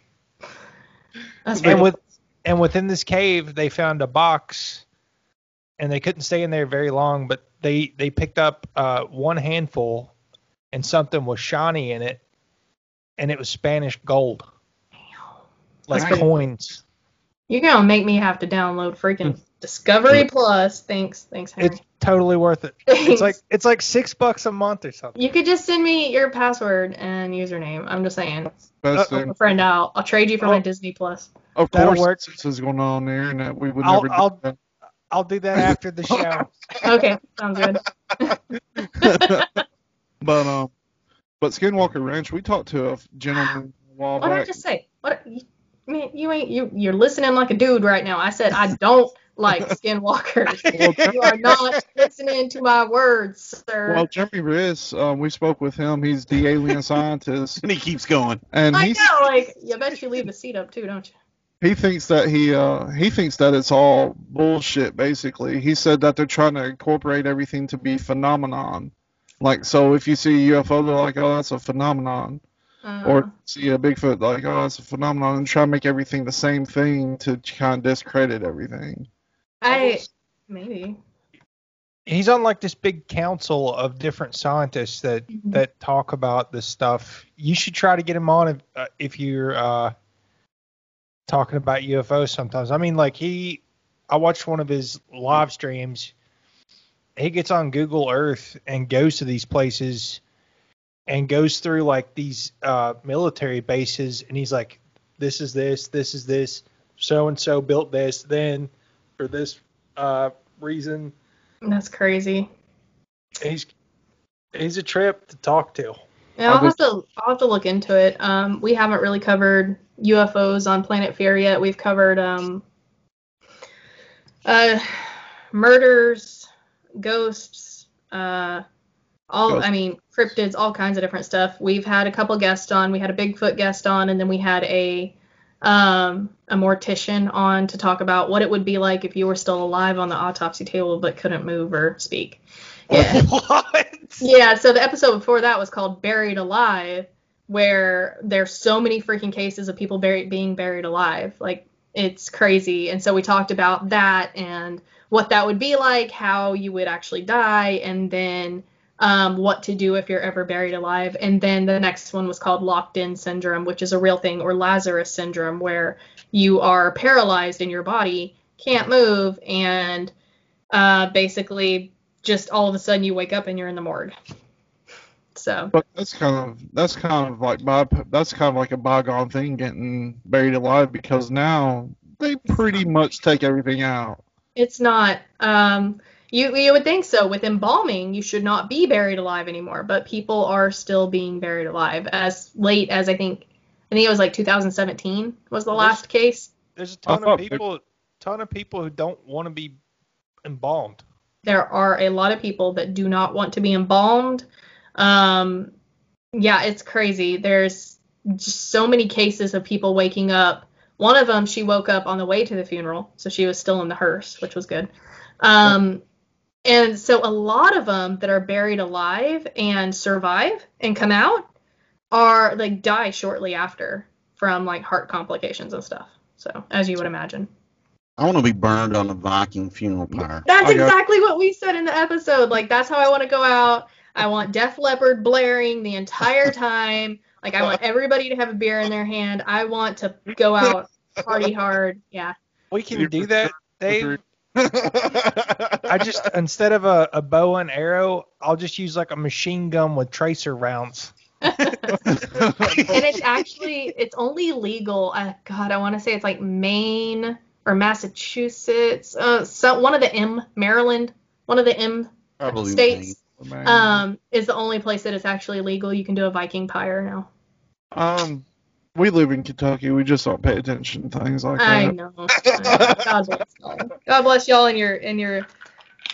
That's and with and within this cave they found a box and they couldn't stay in there very long but they they picked up uh one handful and something was shiny in it and it was spanish gold like Nice. coins You're gonna make me have to download freaking Discovery Plus. Thanks, thanks, Henry. it's totally worth it Thanks. it's like [LAUGHS] it's like six bucks a month or something you could just send me your password and username. I'm just saying. Best Uh, thing. A friend out. I'll trade you for my Oh. Disney Plus. Of that'll course, work. this is going on on the internet. We would I'll- never I'll- do that. I'll do that after the show. [LAUGHS] Okay, sounds good. [LAUGHS] but um, but Skinwalker Ranch, we talked to a gentleman a while What did I just say? What? You, man, you ain't you. You're listening like a dude right now. I said I don't like skinwalkers. [LAUGHS] you are not listening to my words, sir. Well, Jeremy Riss, um, we spoke with him. He's the alien scientist, [LAUGHS] And he keeps going. and I he know, like, you bet you leave the seat up too, don't you? he thinks that he uh he thinks that it's all bullshit. Basically, he said that they're trying to incorporate everything to be phenomenon. Like, so if you see a UFO, they're like, oh, that's a phenomenon. Uh, Or see a Bigfoot, like, oh, that's a phenomenon, and try to make everything the same thing to kind of discredit everything. I maybe. He's on like this big council of different scientists that Mhm. that talk about this stuff. You should try to get him on if uh, if you're uh, talking about UFOs sometimes. I mean, like he, I watched one of his live streams. He gets on Google Earth and goes to these places and goes through like these uh, military bases, and he's like, "This is this, this is this. So and so built this then for this uh, reason." That's crazy. He's he's a trip to talk to. Yeah, I'll I'll have to I'll have to look into it. Um, we haven't really covered UFOs on Planet Fear yet. We've covered um, uh, murders, ghosts, uh, all Ghosts. I mean cryptids, all kinds of different stuff. We've had a couple guests on. We had a Bigfoot guest on, and then we had a um, a mortician on to talk about what it would be like if you were still alive on the autopsy table but couldn't move or speak. [LAUGHS] Yeah. what? Yeah, so the episode before that was called Buried Alive, where there's so many freaking cases of people buried being buried alive. Like it's crazy. And so we talked about that and what that would be like, how you would actually die, and then um, what to do if you're ever buried alive. And then the next one was called locked in syndrome, which is a real thing, or Lazarus syndrome, where you are paralyzed in your body, can't move, and uh, basically just all of a sudden you wake up and you're in the morgue. So But that's kind of that's kind of like by, that's kind of like a bygone thing getting buried alive because now they pretty much take everything out. it's not. Um, you you would think so. With embalming, you should not be buried alive anymore, but people are still being buried alive as late as I think. I think it was like 2017 was the last case. There's a ton of people, ton of people who don't want to be embalmed. there are a lot of people that do not want to be embalmed. Um, yeah, it's crazy. There's just so many cases of people waking up. One of them, she woke up on the way to the funeral, so she was still in the hearse, which was good. Um, and so a lot of them that are buried alive and survive and come out are like die shortly after from like heart complications and stuff. So as you would imagine. I want to be burned on a Viking funeral pyre. That's I got- exactly what we said in the episode. Like that's how I want to go out. I want Def Leppard blaring the entire [LAUGHS] time. Like I want everybody to have a beer in their hand. I want to go out [LAUGHS] party hard. Yeah. We can do that, Dave. I I just [LAUGHS] instead of a, a bow and arrow, I'll just use like a machine gun with tracer rounds. [LAUGHS] and it's actually it's only legal. Uh, God, I want to say it's like Maine or Massachusetts. Uh, so one of the M Maryland, one of the M Probably states Man. um is the only place that it's actually legal. You can do a Viking pyre now. um, we live in Kentucky. We just don't pay attention to things like I that. know. God bless y'all. God bless y'all and your and your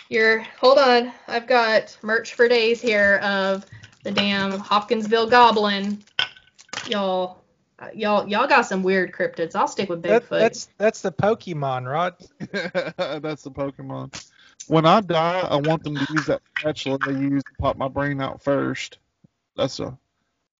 your. Hold on, I've got merch for days here of the damn Hopkinsville Goblin. Y'all, y'all, y'all got some weird cryptids. I'll stick with That, Bigfoot. that's that's the Pokemon, Rod. [LAUGHS] That's the Pokemon. When I die, I want them to use that spatula they use to pop my brain out first. That's a.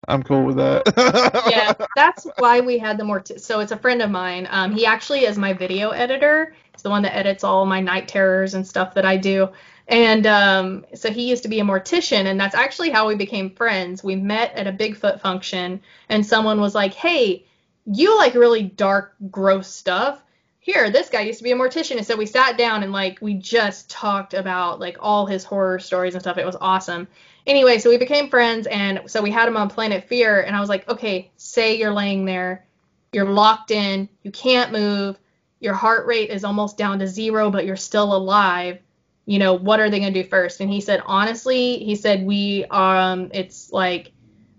I'm cool with that. [LAUGHS] yeah, that's why we had the more. so it's a friend of mine. Um, he actually is my video editor. He's the one that edits all my night terrors and stuff that I do. And um, so he used to be a mortician, and that's actually how we became friends. We met at a Bigfoot function, and someone was like, "Hey, you like really dark, gross stuff." Here, this guy used to be a mortician, and so we sat down and like we just talked about like all his horror stories and stuff. It was awesome anyway, so we became friends, and so we had him on Planet Fear, and I was like, okay, say you're laying there, you're locked in, you can't move, your heart rate is almost down to zero, but you're still alive. You know, what are they gonna do first? And he said, honestly, he said we um, it's like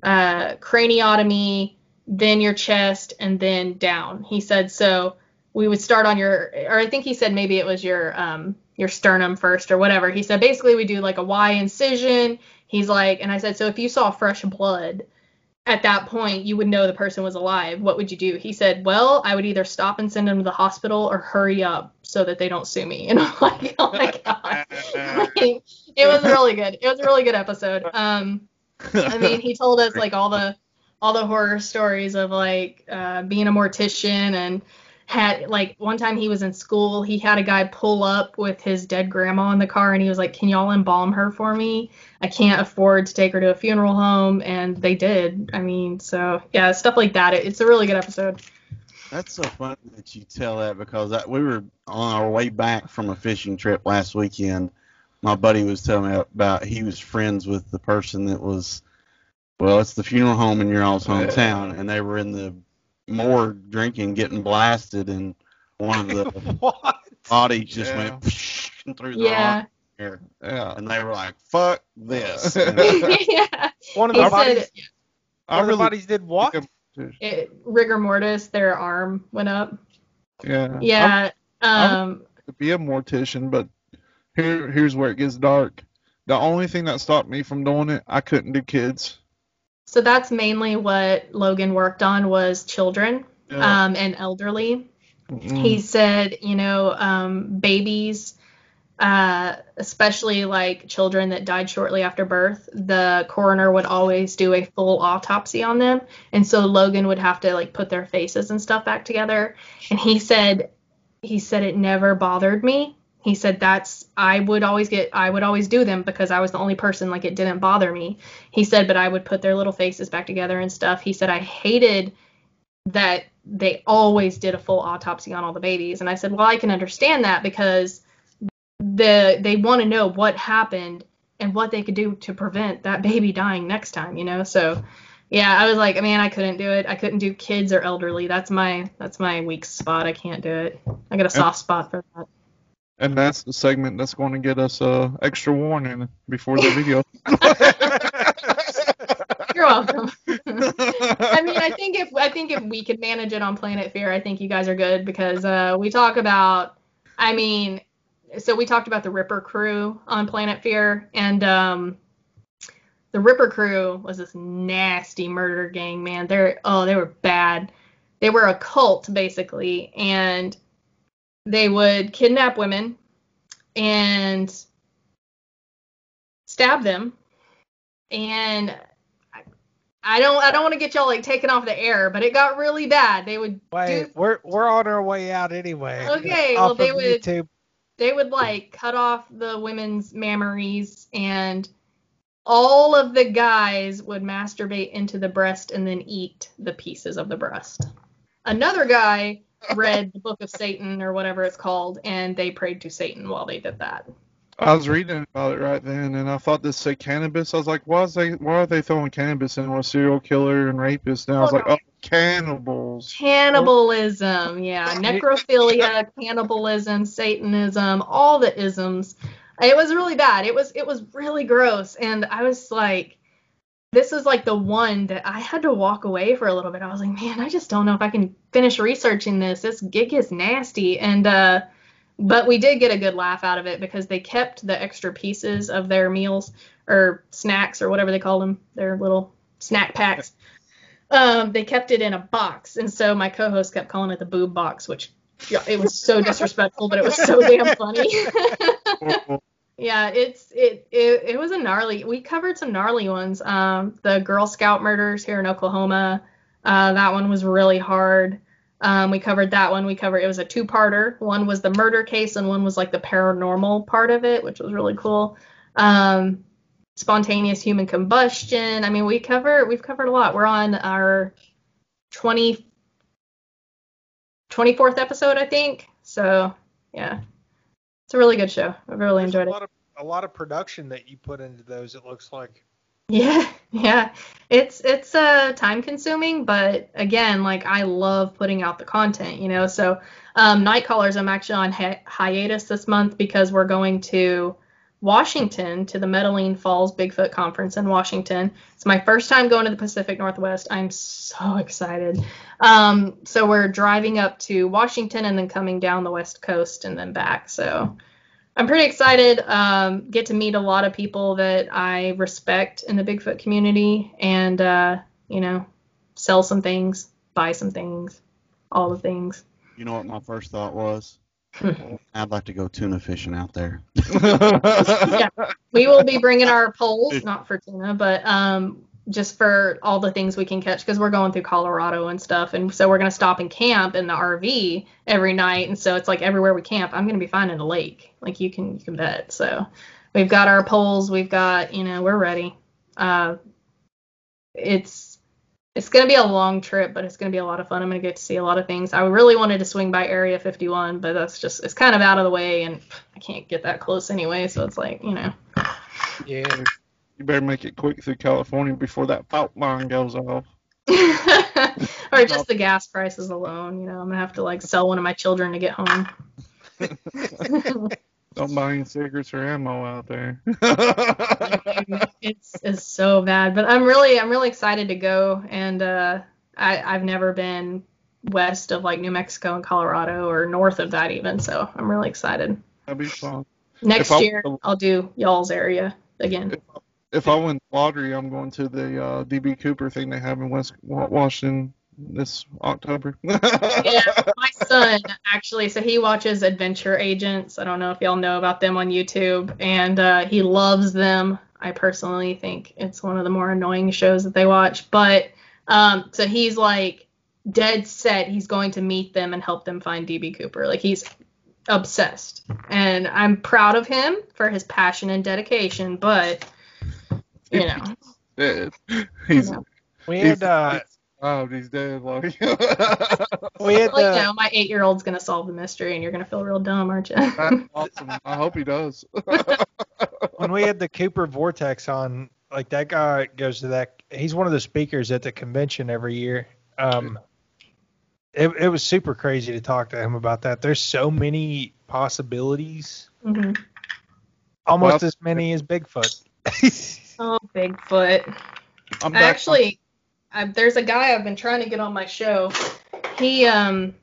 uh, craniotomy, then your chest, and then down. He said so. We would start on your, or I think he said maybe it was your um, your sternum first or whatever. He said basically we do like a Y incision. He's like, and I said, so if you saw fresh blood at that point, you would know the person was alive. What would you do? He said, well, I would either stop and send them to the hospital or hurry up so that they don't sue me. [LAUGHS] And I'm like, oh my [LAUGHS] god. Like, it was really good. It was a really good episode. Um, I mean, he told us like all the all the horror stories of like uh, being a mortician and had like one time he was in school he had a guy pull up with his dead grandma in the car and he was like can y'all embalm her for me? I can't afford to take her to a funeral home and they did. I mean so yeah stuff like that. It, it's a really good episode. That's so funny that you tell that because I, we were on our way back from a fishing trip last weekend. My buddy was telling me about he was friends with the person that was, well, it's the funeral home in your all's hometown, and they were in the morgue drinking, getting blasted, and one of the [LAUGHS] what? bodies just Yeah. went through the yeah air, yeah. and they were like, "Fuck this." [LAUGHS] [LAUGHS] yeah One of the said bodies. I One of the bodies did what? it, rigor mortis their arm went up Yeah. yeah um to be a mortician, but here here's where it gets dark. The only thing that stopped me from doing it, I couldn't do kids. So that's mainly what logan worked on was children Yeah. um and elderly Mm. he said, you know, um, babies uh, especially like children that died shortly after birth, the coroner would always do a full autopsy on them. And so Logan would have to like put their faces and stuff back together. And he said, he said it never bothered me. He said that's I would always get I would always do them because I was the only person like it didn't bother me. He said but I would put their little faces back together and stuff. He said I hated that they always did a full autopsy on all the babies and I said well I can understand that because the they want to know what happened and what they could do to prevent that baby dying next time, you know. So yeah, I was like, man, I couldn't do it. I couldn't do kids or elderly. That's my that's my weak spot. I can't do it. I got a soft spot for that. And that's the segment that's going to get us uh, extra warning before the video. [LAUGHS] You're welcome. [LAUGHS] I mean, I think if I think if we could manage it on Planet Fear, I think you guys are good because uh, we talk about. I mean, so we talked about the Ripper Crew on Planet Fear, and um, the Ripper Crew was this nasty murder gang. Man, they're oh, they were bad. They were a cult basically, and they would kidnap women and stab them and I don't I don't want to get y'all like taken off the air, but it got really bad. They would Wait, do we're we're on our way out anyway. Okay, well, they would- YouTube. they would like cut off the women's mammaries and all of the guys would masturbate into the breast and then eat the pieces of the breast. Another guy read the Book of Satan or whatever it's called, and they prayed to Satan while they did that. I was reading about it right then, and I thought this said cannabis. I was like, why is they why are they throwing cannabis in with serial killer and rapist? And I was Oh, like, oh, cannibals. Cannibalism, yeah, [LAUGHS] necrophilia, cannibalism, Satanism, all the isms. It was really bad. It was it was really gross, and I was like, this is like the one that I had to walk away for a little bit. I was like, man, I just don't know if I can finish researching this. This gig is nasty, and uh, but we did get a good laugh out of it because they kept the extra pieces of their meals or snacks or whatever they call them, their little snack packs. [LAUGHS] Um, they kept it in a box, and so my co-host kept calling it the boob box, which yeah, it was so disrespectful, but it was so damn funny. [LAUGHS] [LAUGHS] yeah, it's it, it it was a gnarly. We covered some gnarly ones. Um, the Girl Scout murders here in Oklahoma. Uh, that one was really hard. Um, we covered that one. We covered it was a two-parter. One was the murder case, and one was like the paranormal part of it, which was really cool. Um, spontaneous human combustion. I mean, we cover we've covered a lot. We're on our 20 24th episode, I think. So, yeah. It's a really good show. I really There's enjoyed a it. lot of a lot of production that you put into those. It looks like. Yeah, [LAUGHS] yeah. It's it's uh time consuming, but again, like I love putting out the content, you know. So, um Night Callers I'm actually on hi- hiatus this month because we're going to Washington to the Medellin Falls Bigfoot Conference in Washington. It's my first time going to the Pacific Northwest. I'm so excited. Um so we're driving up to Washington and then coming down the West Coast and then back. So, I'm pretty excited. Um, get to meet a lot of people that I respect in the Bigfoot community, and uh, you know, sell some things, buy some things, all the things. You know what my first thought was? [LAUGHS] I'd like to go tuna fishing out there. [LAUGHS] yeah, We will be bringing our poles, not for tuna, but um, just for all the things we can catch because we're going through Colorado and stuff, and so we're gonna stop and camp in the RV every night, and so it's like everywhere we camp, I'm gonna be finding a lake, like you can you can bet. So we've got our poles, we've got you know we're ready. Uh, it's it's gonna be a long trip, but it's gonna be a lot of fun. I'm gonna get to see a lot of things. I really wanted to swing by Area 51, but that's just it's kind of out of the way, and I can't get that close anyway. So it's like you know. Yeah. you better make it quick through California before that fault line goes off. [LAUGHS] or just the gas prices alone. You know, I'm gonna have to like sell one of my children to get home. [LAUGHS] [LAUGHS] Don't buy any cigarettes or ammo out there. [LAUGHS] it's it's so bad, but I'm really I'm really excited to go, and uh, I I've never been west of like New Mexico and Colorado or north of that even, so I'm really excited. That'd be fun. Next If year I'll do y'all's area again. If I win the lottery, I'm going to the uh, DB Cooper thing they have in West Wa- Washington this October. [LAUGHS] yeah, my son actually, so he watches Adventure Agents. I don't know if y'all know about them on YouTube, and uh, he loves them. I personally think it's one of the more annoying shows that they watch, but um, so he's like dead set he's going to meet them and help them find DB Cooper. Like he's obsessed, and I'm proud of him for his passion and dedication. But you know, [LAUGHS] dead. He's, Yeah. We he's had uh, oh, he's dead. Like, we had like uh, no, my eight year old's gonna solve the mystery, and you're gonna feel real dumb, aren't you? that's [LAUGHS] awesome. I hope he does. [LAUGHS] when we had the Cooper Vortex on, like that guy goes to that. He's one of the speakers at the convention every year. Um, it, it was super crazy to talk to him about that. There's so many possibilities, hmm almost Well- as many as Bigfoot. [LAUGHS] Oh, Bigfoot. I'm back- actually, I, there's a guy I've been trying to get on my show. He um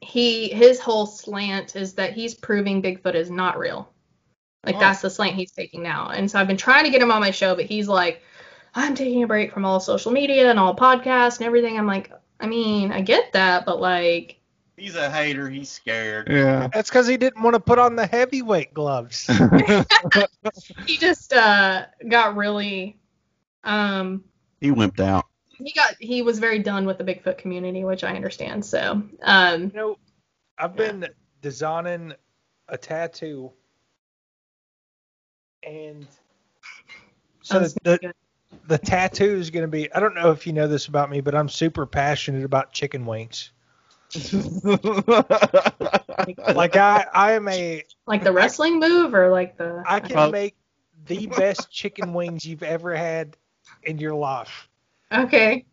he his whole slant is that he's proving Bigfoot is not real. Like Oh. that's the slant he's taking now. And so I've been trying to get him on my show, but he's like, I'm taking a break from all social media and all podcasts and everything. I'm like, I mean, I get that, but like, He's a hater. He's scared. Yeah. That's because he didn't want to put on the heavyweight gloves. [LAUGHS] [LAUGHS] he just uh got really um He wimped out. He got he was very done with the Bigfoot community, which I understand. So um You know, I've been designing a tattoo, and so the, gonna- the tattoo is going to be. I don't know if you know this about me, but I'm super passionate about chicken wings. [LAUGHS] Like I, I am a. like the wrestling move or like the I can Well- make the best chicken wings you've ever had in your life. Okay.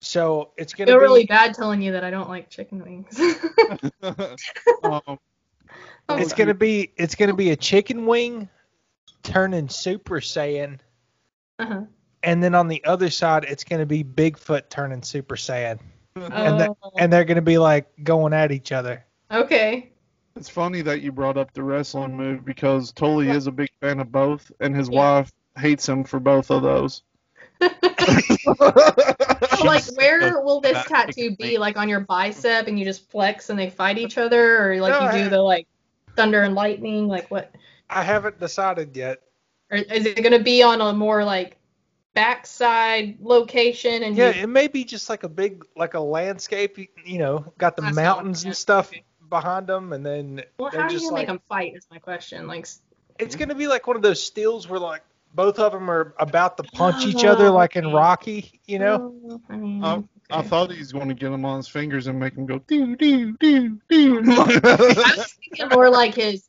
So it's I going to feel be. really bad telling you that I don't like chicken wings. [LAUGHS] [LAUGHS] um, It's gonna be. It's gonna be a chicken wing turning Super Saiyan. uh-huh. and then on the other side it's going to be Bigfoot turning Super Saiyan, and the- Oh, and they're going to be like going at each other. okay. It's funny that you brought up the wrestling move because Tully is a big fan of both, and his Yeah. wife hates him for both of those. So, like, where will this tattoo be? Like on your bicep, and you just flex and they fight each other, or like No, you do the like thunder and lightning? Like what? I haven't decided yet. Or is it gonna be on a more like backside location? And Yeah, you, it may be just like a big like a landscape. You, you know, got the That's mountains what- and stuff behind them, and then well, how are you like make them fight? Is my question. Like, it's going to be like one of those stills where like both of them are about to punch each oh, other, Oh, like in. Rocky. You know, oh, I Oh, I thought he was going to get him on his fingers and make him go doo doo doo doo. [LAUGHS] I was thinking more like his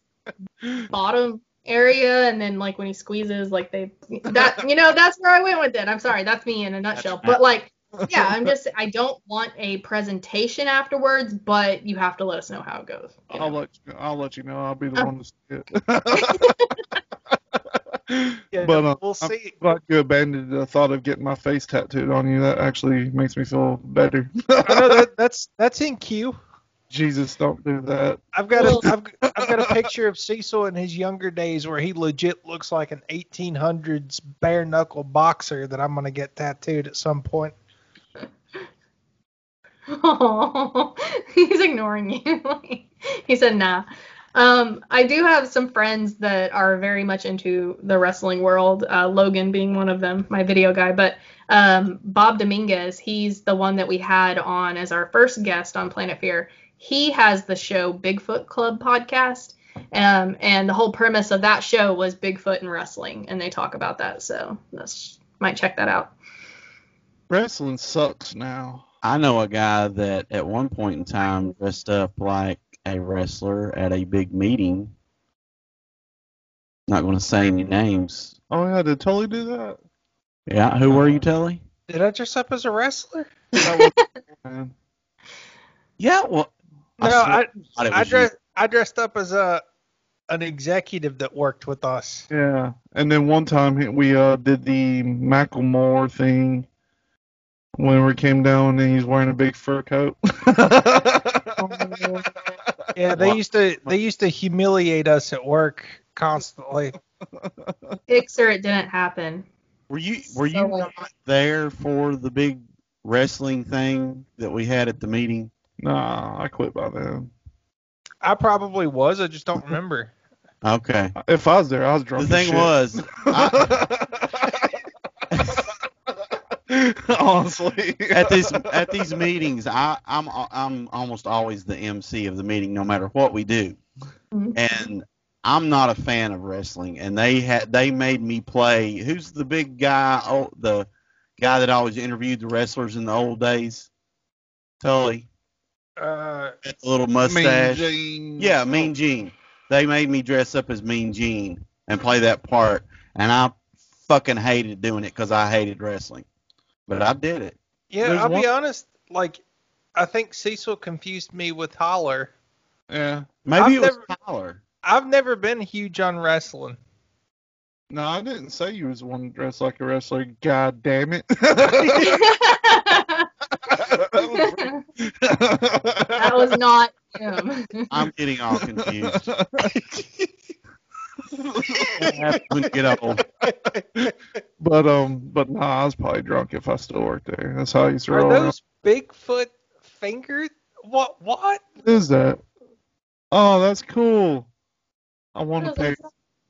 bottom area, and then like when he squeezes, like they that you know that's where I went with it. I'm sorry, that's me in a nutshell. But like, yeah, I'm just I don't want a presentation afterwards, but you have to let us know how it goes. I'll know? let you, I'll let you know. I'll be Oh. the one to see it. [LAUGHS] yeah, but uh, we'll I'm see. glad you abandoned the thought of getting my face tattooed on you. That actually makes me feel better. I know that [LAUGHS] that's that's in queue. Jesus, don't do that. I've got Well- a [LAUGHS] I've, I've got a picture of Cecil in his younger days where he legit looks like an 1800s bare knuckle boxer that I'm gonna get tattooed at some point. Oh, [LAUGHS] he's ignoring you. he said, nah. Um, I do have some friends that are very much into the wrestling world, uh, Logan being one of them, my video guy. But um, Bob Dominguez, he's the one that we had on as our first guest on Planet Fear. He has the show Bigfoot Club podcast. Um, and the whole premise of that show was Bigfoot and wrestling, and they talk about that. So that's might check that out. Wrestling sucks now. I know a guy that at one point in time dressed up like a wrestler at a big meeting. Not going to say any names. Oh yeah, did Tully do that? Yeah, who were you, Telly? Did I dress up as a wrestler? [LAUGHS] That was man. Yeah, well, No, swear I to I was dressed I dressed up as a an executive that worked with us. Yeah, and then one time we uh did the Macklemore thing when we came down and he's wearing a big fur coat. [LAUGHS] [LAUGHS] Yeah, they Wow. used to they used to humiliate us at work constantly. Fix or it didn't happen. Were you were you So, like- not there for the big wrestling thing that we had at the meeting? Nah, I quit by then. I probably was. I just don't remember. Okay. If I was there, I was drunk. The thing shit. was, [LAUGHS] [LAUGHS] honestly, at this at these meetings, I, I'm I'm almost always the MC of the meeting, no matter what we do. Mhm. And I'm not a fan of wrestling, and they had they made me play. Who's the big guy? Oh, the guy that always interviewed the wrestlers in the old days. Tully, Uh, Got the little Mean mustache. Gene. Yeah, Mean Gene. They made me dress up as Mean Gene and play that part, and I fucking hated doing it because I hated wrestling. But I did it. yeah, There's I'll one- be honest. Like, I think Cecil confused me with Holler. Yeah. Maybe I've it was Holler. I've never been huge on wrestling. No, I didn't say you was one dressed like a wrestler. God damn it. [LAUGHS] [LAUGHS] that was not him. I'm getting all confused. [LAUGHS] What happens when you get old? But um, but nah, I was probably drunk if I still worked there. That's how I used to Are roll. around. those Bigfoot finger? What? What? What is that? Oh, that's cool. I want to What pay. is?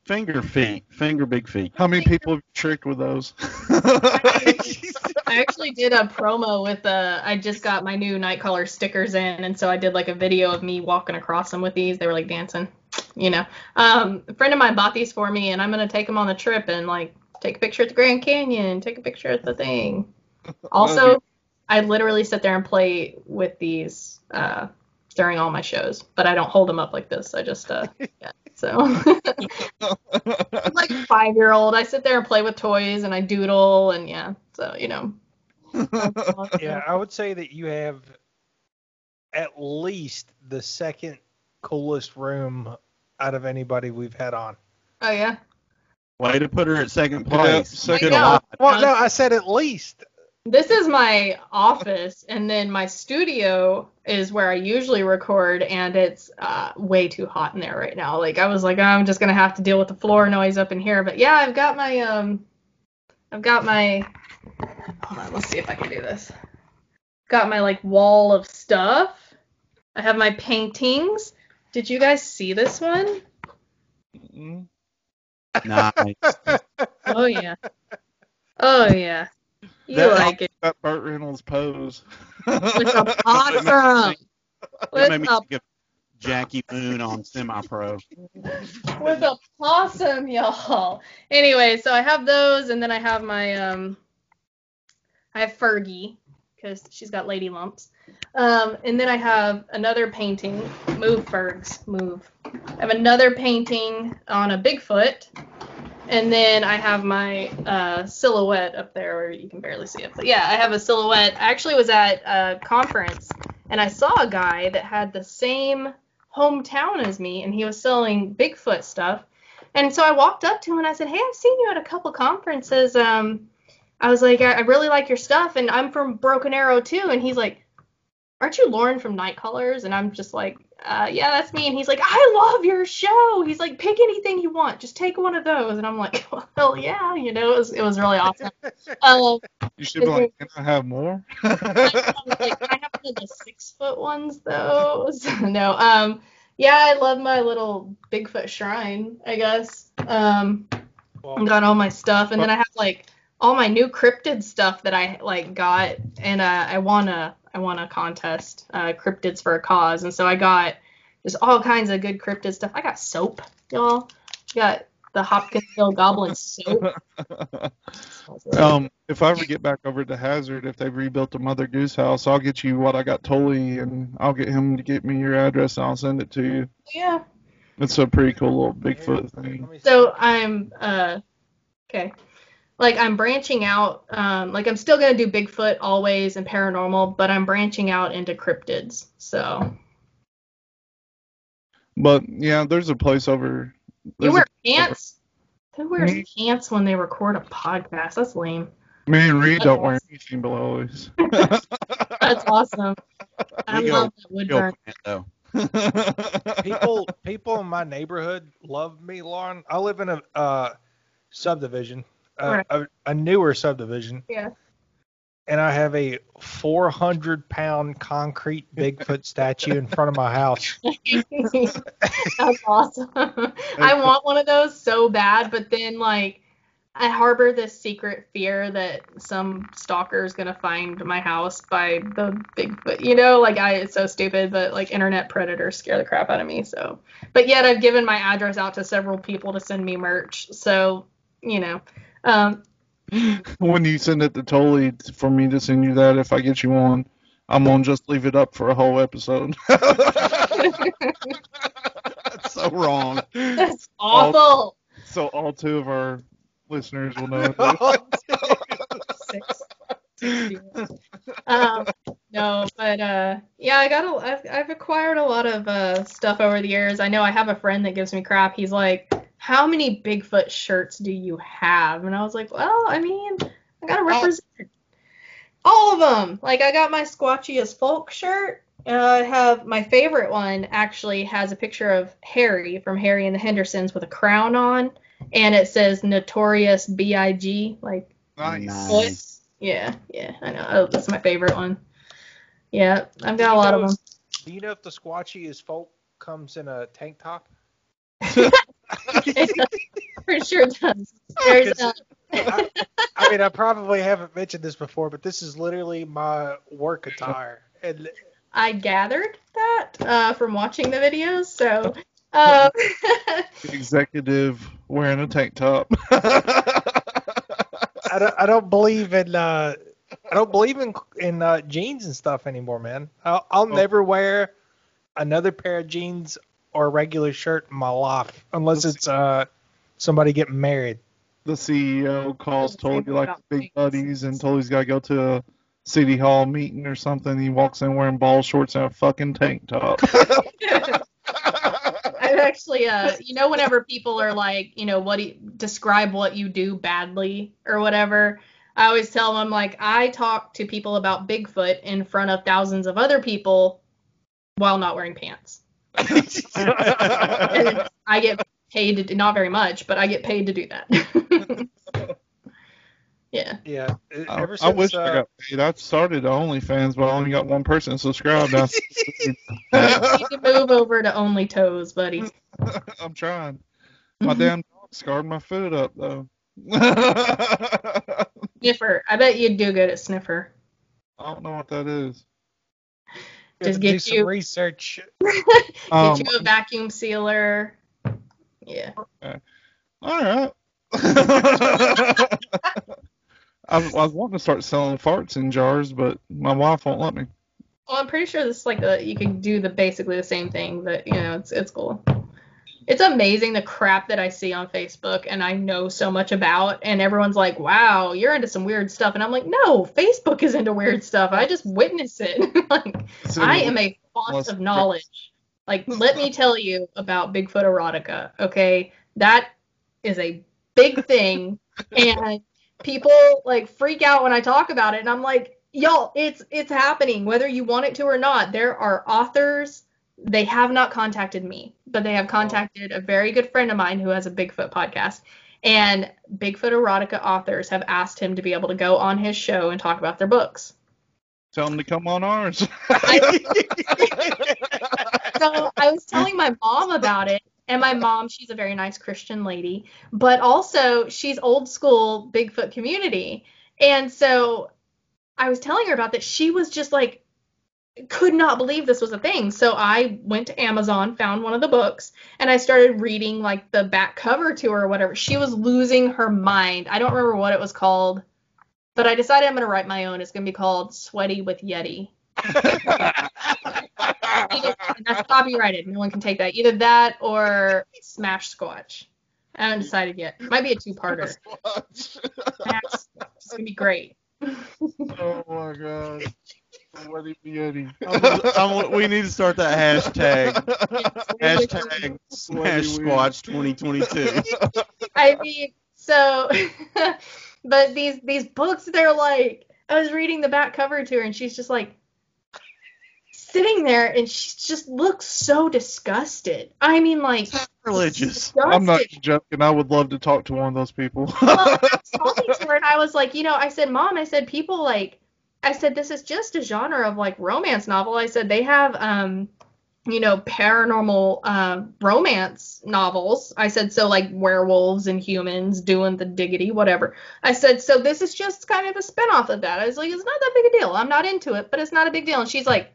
Finger feet. Finger big feet. How many people have you tricked with those? [LAUGHS] I actually did a promo with uh I just got my new Nightcrawler stickers in and so I did like a video of me walking across them with these. They were like dancing, you know. Um a friend of mine bought these for me and I'm going to take them on the trip and like take a picture at the Grand Canyon, take a picture at the thing. [LAUGHS] Also, I literally sit there and play with these uh during all my shows, but I don't hold them up like this. I just uh [LAUGHS] yeah. So I'm like [LAUGHS] 5-year-old. I sit there and play with toys and I doodle and yeah. So, you know. Yeah, I would say that you have at least the second coolest room out of anybody we've had on. Oh yeah. Way to put her at second place. second Good Yeah. lot. Well, no, I said at least. This is my office, and then my studio is where I usually record, and it's uh, way too hot in there right now. Like I was like, I'm just gonna have to deal with the floor noise up in here. But yeah, I've got my um, I've got my. Hold on, let's see if I can do this. Got my like wall of stuff. I have my paintings. Did you guys see this one? Mm. Nice. [LAUGHS] Oh yeah. Oh yeah. You That- like it? that Burt Reynolds pose. With a possum. That made me think of Jackie Moon on Semi Pro. with a possum, y'all. Anyway, so I have those, and then I have my um, I have Fergie because she's got lady lumps. Um, and then I have another painting. Move, Fergs, move. I have another painting on a Bigfoot, and then I have my uh, silhouette up there where you can barely see it. But yeah, I have a silhouette. I actually was at a conference, and I saw a guy that had the same hometown as me and he was selling Bigfoot stuff. And so I walked up to him and I said, Hey, I've seen you at a couple conferences. Um, I was like, I, I really like your stuff and I'm from Broken Arrow too. And he's like, Aren't you Lauren from Night Callers? And I'm just like, uh, Yeah, that's me. And he's like, I love your show. He's like, Pick anything you want, just take one of those. And I'm like, [LAUGHS] Well, yeah, you know, it was it was really awesome. [LAUGHS] Um, you should be like, can I have more? [LAUGHS] I was like, I have one of the six foot ones though. So, no, um, yeah, I love my little Bigfoot shrine. I guess. Um, Well, I got all my stuff, and then I have like all my new cryptid stuff that I like got, and uh, I won a I won a contest, uh, cryptids for a cause, and so I got just all kinds of good cryptid stuff. I got soap, y'all. Got the Hopkinsville Goblin soap. [LAUGHS] um, if I ever get back over to Hazard, if they've rebuilt the Mother Goose house, I'll get you what I got Tully, and I'll get him to get me your address, and I'll send it to you. Yeah. It's a pretty cool little Bigfoot let thing. So I'm uh okay. Like I'm branching out. Um, like I'm still gonna do Bigfoot always and paranormal, but I'm branching out into cryptids. So But yeah, there's a place over. you there's wear a- pants. Who wears Me? pants when they record a podcast? That's lame. Me and Reed That's don't wear anything below us. [LAUGHS] [LAUGHS] That's awesome. I We go- love that wood Kill burn. though. [LAUGHS] people people in my neighborhood love me, Lauren. I live in a uh, subdivision, uh, a, a newer subdivision, Yeah. and I have a 400 pound concrete Bigfoot [LAUGHS] statue in front of my house. [LAUGHS] That's awesome. I want one of those so bad, but then like I harbor this secret fear that some stalker is gonna find my house by the Bigfoot. You know, like I it's so stupid, but like internet predators scare the crap out of me. So, but yet I've given my address out to several people to send me merch. So, you know, um, when you send it to Tolly for me to send you that, if I get you on, I'm gonna just leave it up for a whole episode. [LAUGHS] That's so wrong. that's awful. so all two of our listeners will know. Six. [LAUGHS] Six um, no, but uh, yeah, I got a, I've, I've acquired a lot of uh, stuff over the years. I know I have a friend that gives me crap. He's like, "How many Bigfoot shirts do you have?" And I was like, "Well, I mean, I gotta represent all of them. Like, I got my Squatchy as Folk shirt. Uh, I have my favorite one. Actually, has a picture of Harry from Harry and the Hendersons with a crown on, and it says Notorious B.I.G. Like nice. Nice. yeah, yeah, I know. Oh, that's my favorite one. Yeah, I've got a lot of them. Do you know if the Squatchy is folk comes in a tank top? [LAUGHS] Pretty [LAUGHS] sure does. There's uh, I, I mean, I probably haven't mentioned this before, but this is literally my work attire. And I gathered that uh, from watching the videos, so um, [LAUGHS] Executive wearing a tank top. [LAUGHS] I don't, I don't believe in uh, I don't believe in in uh, jeans and stuff anymore, man. I'll, I'll Oh. never wear another pair of jeans or a regular shirt in my life unless it's uh somebody getting married. the CEO calls Same Tolly like big buddies, and Tolly's got to go to a city hall meeting or something. He walks in wearing ball shorts and a fucking tank top. [LAUGHS] [LAUGHS] I've actually, uh, you know, whenever people are like, you know, what do you, describe what you do badly or whatever, I always tell them like I talk to people about Bigfoot in front of thousands of other people while not wearing pants. And [LAUGHS] I get paid to do, not very much, but I get paid to do that. [LAUGHS] yeah. Yeah. I, Ever I since wish uh, I got paid. I started OnlyFans, but I only got one person subscribed. Now. [LAUGHS] You need to move over to Only Toes, buddy. I'm trying. My damn dog scarred my foot up though. I Sniffer. I bet you'd do good at Sniffer. I don't know what that is. You have just to do get some you- research. [LAUGHS] Um, Get you a vacuum sealer. Yeah. all right. [LAUGHS] I, I was wanting to start selling farts in jars, but my wife won't let me. Well, I'm pretty sure this is like the you can do the basically the same thing, but you know, it's it's cool. It's amazing the crap that I see on Facebook and I know so much about and everyone's like, "Wow, you're into some weird stuff." And I'm like, "No, Facebook is into weird stuff. I just witness it." [LAUGHS] like So I am a font of knowledge. Like, let me tell you about Bigfoot erotica, okay? That is a big thing, [LAUGHS] and people like freak out when I talk about it, and I'm like, y'all, it's it's happening, whether you want it to or not. There are authors. They have not contacted me, but they have oh. contacted a very good friend of mine who has a Bigfoot podcast. And Bigfoot erotica authors have asked him to be able to go on his show and talk about their books. Tell him to come on ours. [LAUGHS] so I was telling my mom about it, and my mom, she's a very nice Christian lady, but also she's old school Bigfoot community. And so I was telling her about that. She was just like, could not believe this was a thing. So I went to Amazon, found one of the books, and I started reading like the back cover to her or whatever. She was losing her mind. I don't remember what it was called, but I decided I'm going to write my own. It's going to be called Sweaty with Yeti. That's copyrighted. No one can take that. Either that or Smash Squatch. I haven't decided yet. Might be a two-parter. [LAUGHS] Smash Squatch. It's gonna be great. oh my god. What if Yeti? I'm- I'm- we need to start that hashtag. [LAUGHS] Hashtag Sweaty Smash weird. Squatch 2022. [LAUGHS] I mean, so, [LAUGHS] but these these books, they're like, I was reading the back cover to her, and she's just like sitting there, and she just looks so disgusted. I mean, like, Religious. I'm not joking. I would love to talk to one of those people. well, I was talking to her and I was like, you know, I said, Mom, I said, people like I said this is just a genre of like romance novel. I said they have um you know paranormal uh, romance novels. I said so like werewolves and humans doing the diggity whatever. I said so this is just kind of a spinoff of that. I was like it's not that big a deal. I'm not into it, but it's not a big deal. And she's like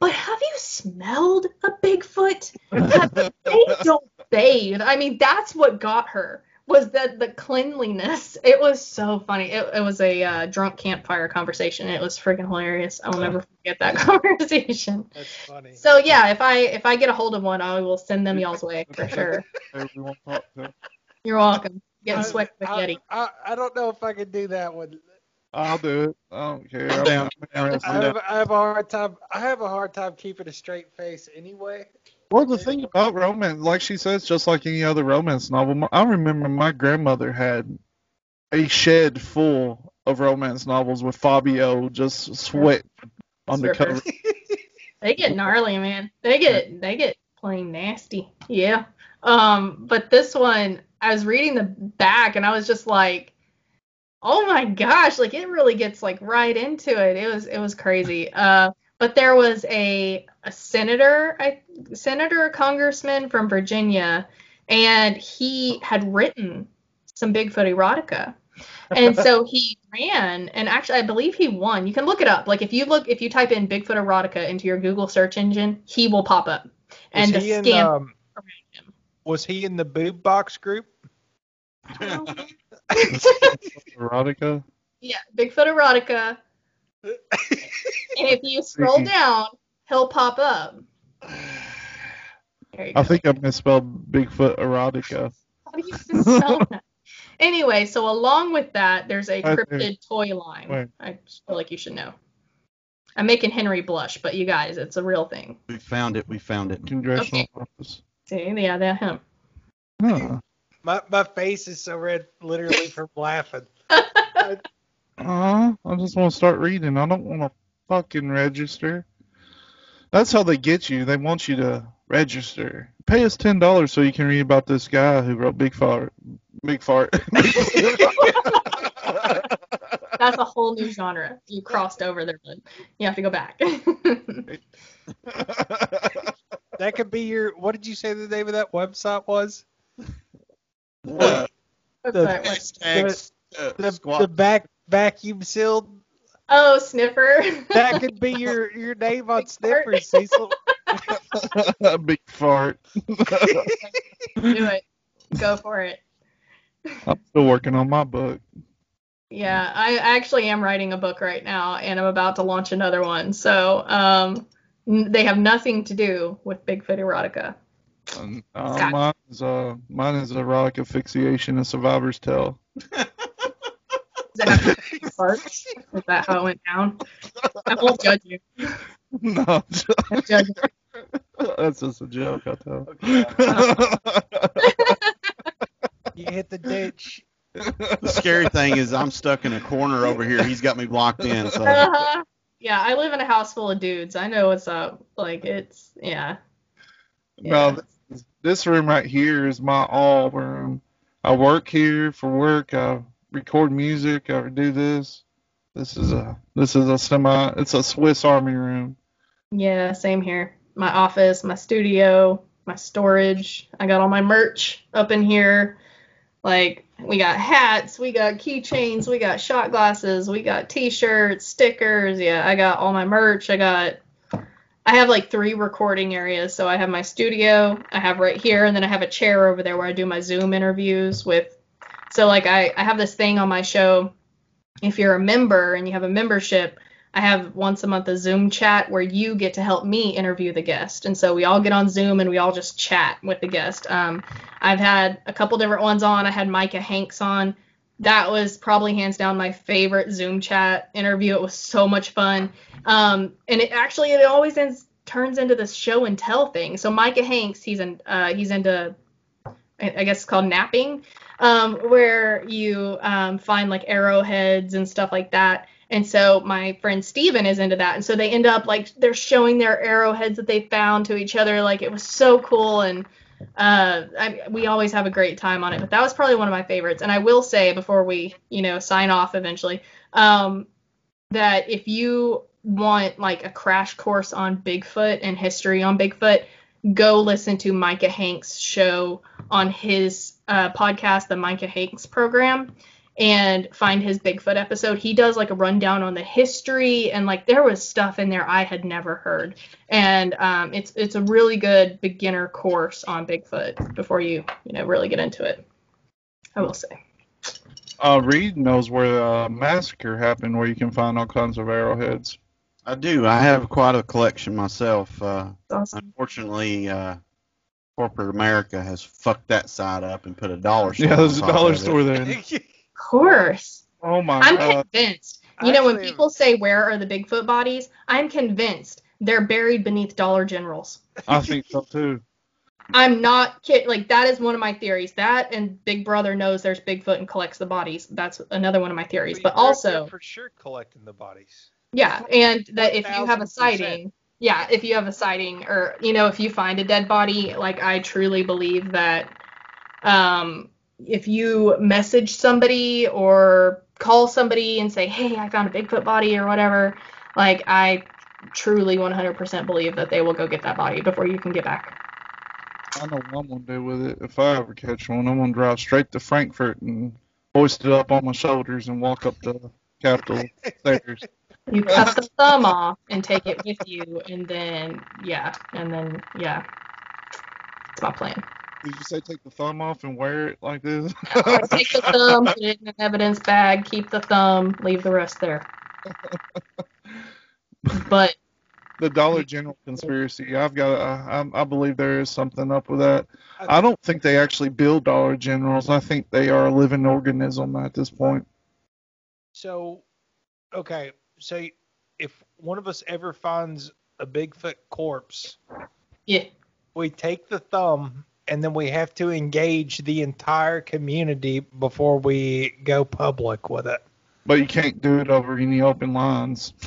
but have you smelled a Bigfoot? [LAUGHS] they don't bathe. I mean, that's what got her was that the cleanliness. It was so funny. It, it was a uh, drunk campfire conversation. It was freaking hilarious. I will never forget that [LAUGHS] conversation. That's funny. So yeah, if I if I get a hold of one, I will send them y'all's way for sure. [LAUGHS] Everyone talk to. You're welcome. Getting I- sweaty with I, Yeti. I, I don't know if I can do that one. I'll do it. I don't care. [LAUGHS] I'm I'm down. I have, I have a hard time. I have a hard time keeping a straight face anyway. Well, the thing about romance, like she says, just like any other romance novel, I remember my grandmother had a shed full of romance novels with Fabio just sweat on the Strippers. cover. [LAUGHS] They get gnarly, man. They get they get plain nasty. Yeah. Um, but this one, I was reading the back and I was just like, oh my gosh, like it really gets like right into it. It was it was crazy. Uh, but there was a a senator, I senator or congressman from Virginia, and he had written some Bigfoot erotica. And so [LAUGHS] he ran, and actually, I believe he won. You can look it up. Like if you look, if you type in Bigfoot erotica into your Google search engine, he will pop up. And was the he in scam um, was he in the boob box group? Erotica. [LAUGHS] yeah, Bigfoot erotica. And if you scroll [LAUGHS] down, he'll pop up. There you go. I think I misspelled Bigfoot erotica. How do you spell [LAUGHS] that? Anyway, so along with that, there's a cryptid toy line. Wait. I just feel like you should know. I'm making Henry blush, but you guys, it's a real thing. We found it. We found it. Congressional Okay. office. See, yeah, that him. Huh. My my face is so red, literally from laughing. [LAUGHS] Aw, I just want to start reading. I don't want to fucking register. That's how they get you. They want you to register. Pay us ten dollars so you can read about this guy who wrote Big Fart. Big Fart. [LAUGHS] That's a whole new genre. You crossed over there, bud. You have to go back. [LAUGHS] That could be your. What did you say the name of that website was? Uh, The- Website, what? uh, The, the back vacuum sealed. oh, sniffer. That could be your your name on [LAUGHS] Big fart. Cecil. [LAUGHS] Big Fart. Do it. Go for it. I'm still working on my book. Yeah, I actually am writing a book right now, and I'm about to launch another one. So, um, they have nothing to do with Bigfoot erotica. Um, uh, mine is uh, mine is erotic asphyxiation and survivor's tale. [LAUGHS] Does it have to do? [LAUGHS] Is that how it went down? I won't judge you. no, I judge that's just a joke. I tell. [LAUGHS] You hit the ditch. The scary thing is I'm stuck in a corner over here. He's got me blocked in. So Uh-huh. Yeah, I live in a house full of dudes. I know what's up. Like it's yeah. No, this, this room right here is my all room. I work here for work. I record music. I do this. This is a this is a semi. It's a Swiss Army room. Yeah, same here. My office, my studio, my storage. I got all my merch up in here. Like we got hats, we got keychains, we got shot glasses, we got t-shirts, stickers. Yeah, I got all my merch. I got I have like three recording areas. So I have my studio, I have right here, and then I have a chair over there where I do my Zoom interviews with so like I, I have this thing on my show. If you're a member and you have a membership, I have once a month a Zoom chat where you get to help me interview the guest. And so we all get on Zoom and we all just chat with the guest. Um, I've had a couple different ones on. I had Micah Hanks on. That was probably hands down my favorite Zoom chat interview. It was so much fun. Um, and it actually it always ends, turns into this show and tell thing. So Micah Hanks, he's in uh, he's into I I guess it's called knapping, um, where you um, find like arrowheads and stuff like that. And so my friend Steven is into that. And so they end up like they're showing their arrowheads that they found to each other. Like it was so cool. And uh, I, we always have a great time on it. But that was probably one of my favorites. And I will say before we, you know, sign off eventually, um, that if you want like a crash course on Bigfoot and history on Bigfoot, go listen to Micah Hanks' show on his uh, podcast, the Micah Hanks program, and find his Bigfoot episode. He does like a rundown on the history and like there was stuff in there I had never heard, and um, it's it's a really good beginner course on Bigfoot before you you know really get into it. I will say. Uh, Reed knows where the massacre happened, where you can find all kinds of arrowheads. I do. I have quite a collection myself. Uh, Awesome. unfortunately, uh, corporate America has fucked that side up and put a dollar store. Yeah, there's a on top dollar store there. [LAUGHS] Of course. Oh my I'm god. convinced. You know, when people say where are the Bigfoot bodies, I'm convinced they're buried beneath Dollar Generals. I think so too. [LAUGHS] I'm not kidding. Like that is one of my theories. That and Big Brother knows there's Bigfoot and collects the bodies. That's another one of my theories. But they're- they're also, for sure collecting the bodies. Yeah, and that if you have a 1000%. sighting, yeah, if you have a sighting or you know if you find a dead body, like I truly believe that um if you message somebody or call somebody and say, "Hey, I found a Bigfoot body" or whatever, like I truly 100% believe that they will go get that body before you can get back. I know what I'm gonna do with it. If I ever catch one, I'm gonna drive straight to Frankfort and hoist it up on my shoulders and walk up the Capitol stairs. [LAUGHS] You cut the thumb off and take it with you, and then yeah, and then yeah, it's my plan. Did you say take the thumb off and wear it like this? [LAUGHS] Take the thumb, put it in an evidence bag, keep the thumb, leave the rest there. [LAUGHS] But the Dollar General conspiracy. I've got. I, I I believe there is something up with that. I don't think they actually build Dollar Generals. I think they are a living organism at this point. So, okay, so if one of us ever finds a Bigfoot corpse, yeah, we take the thumb and then we have to engage the entire community before we go public with it. But you can't do it over any open lines. [LAUGHS]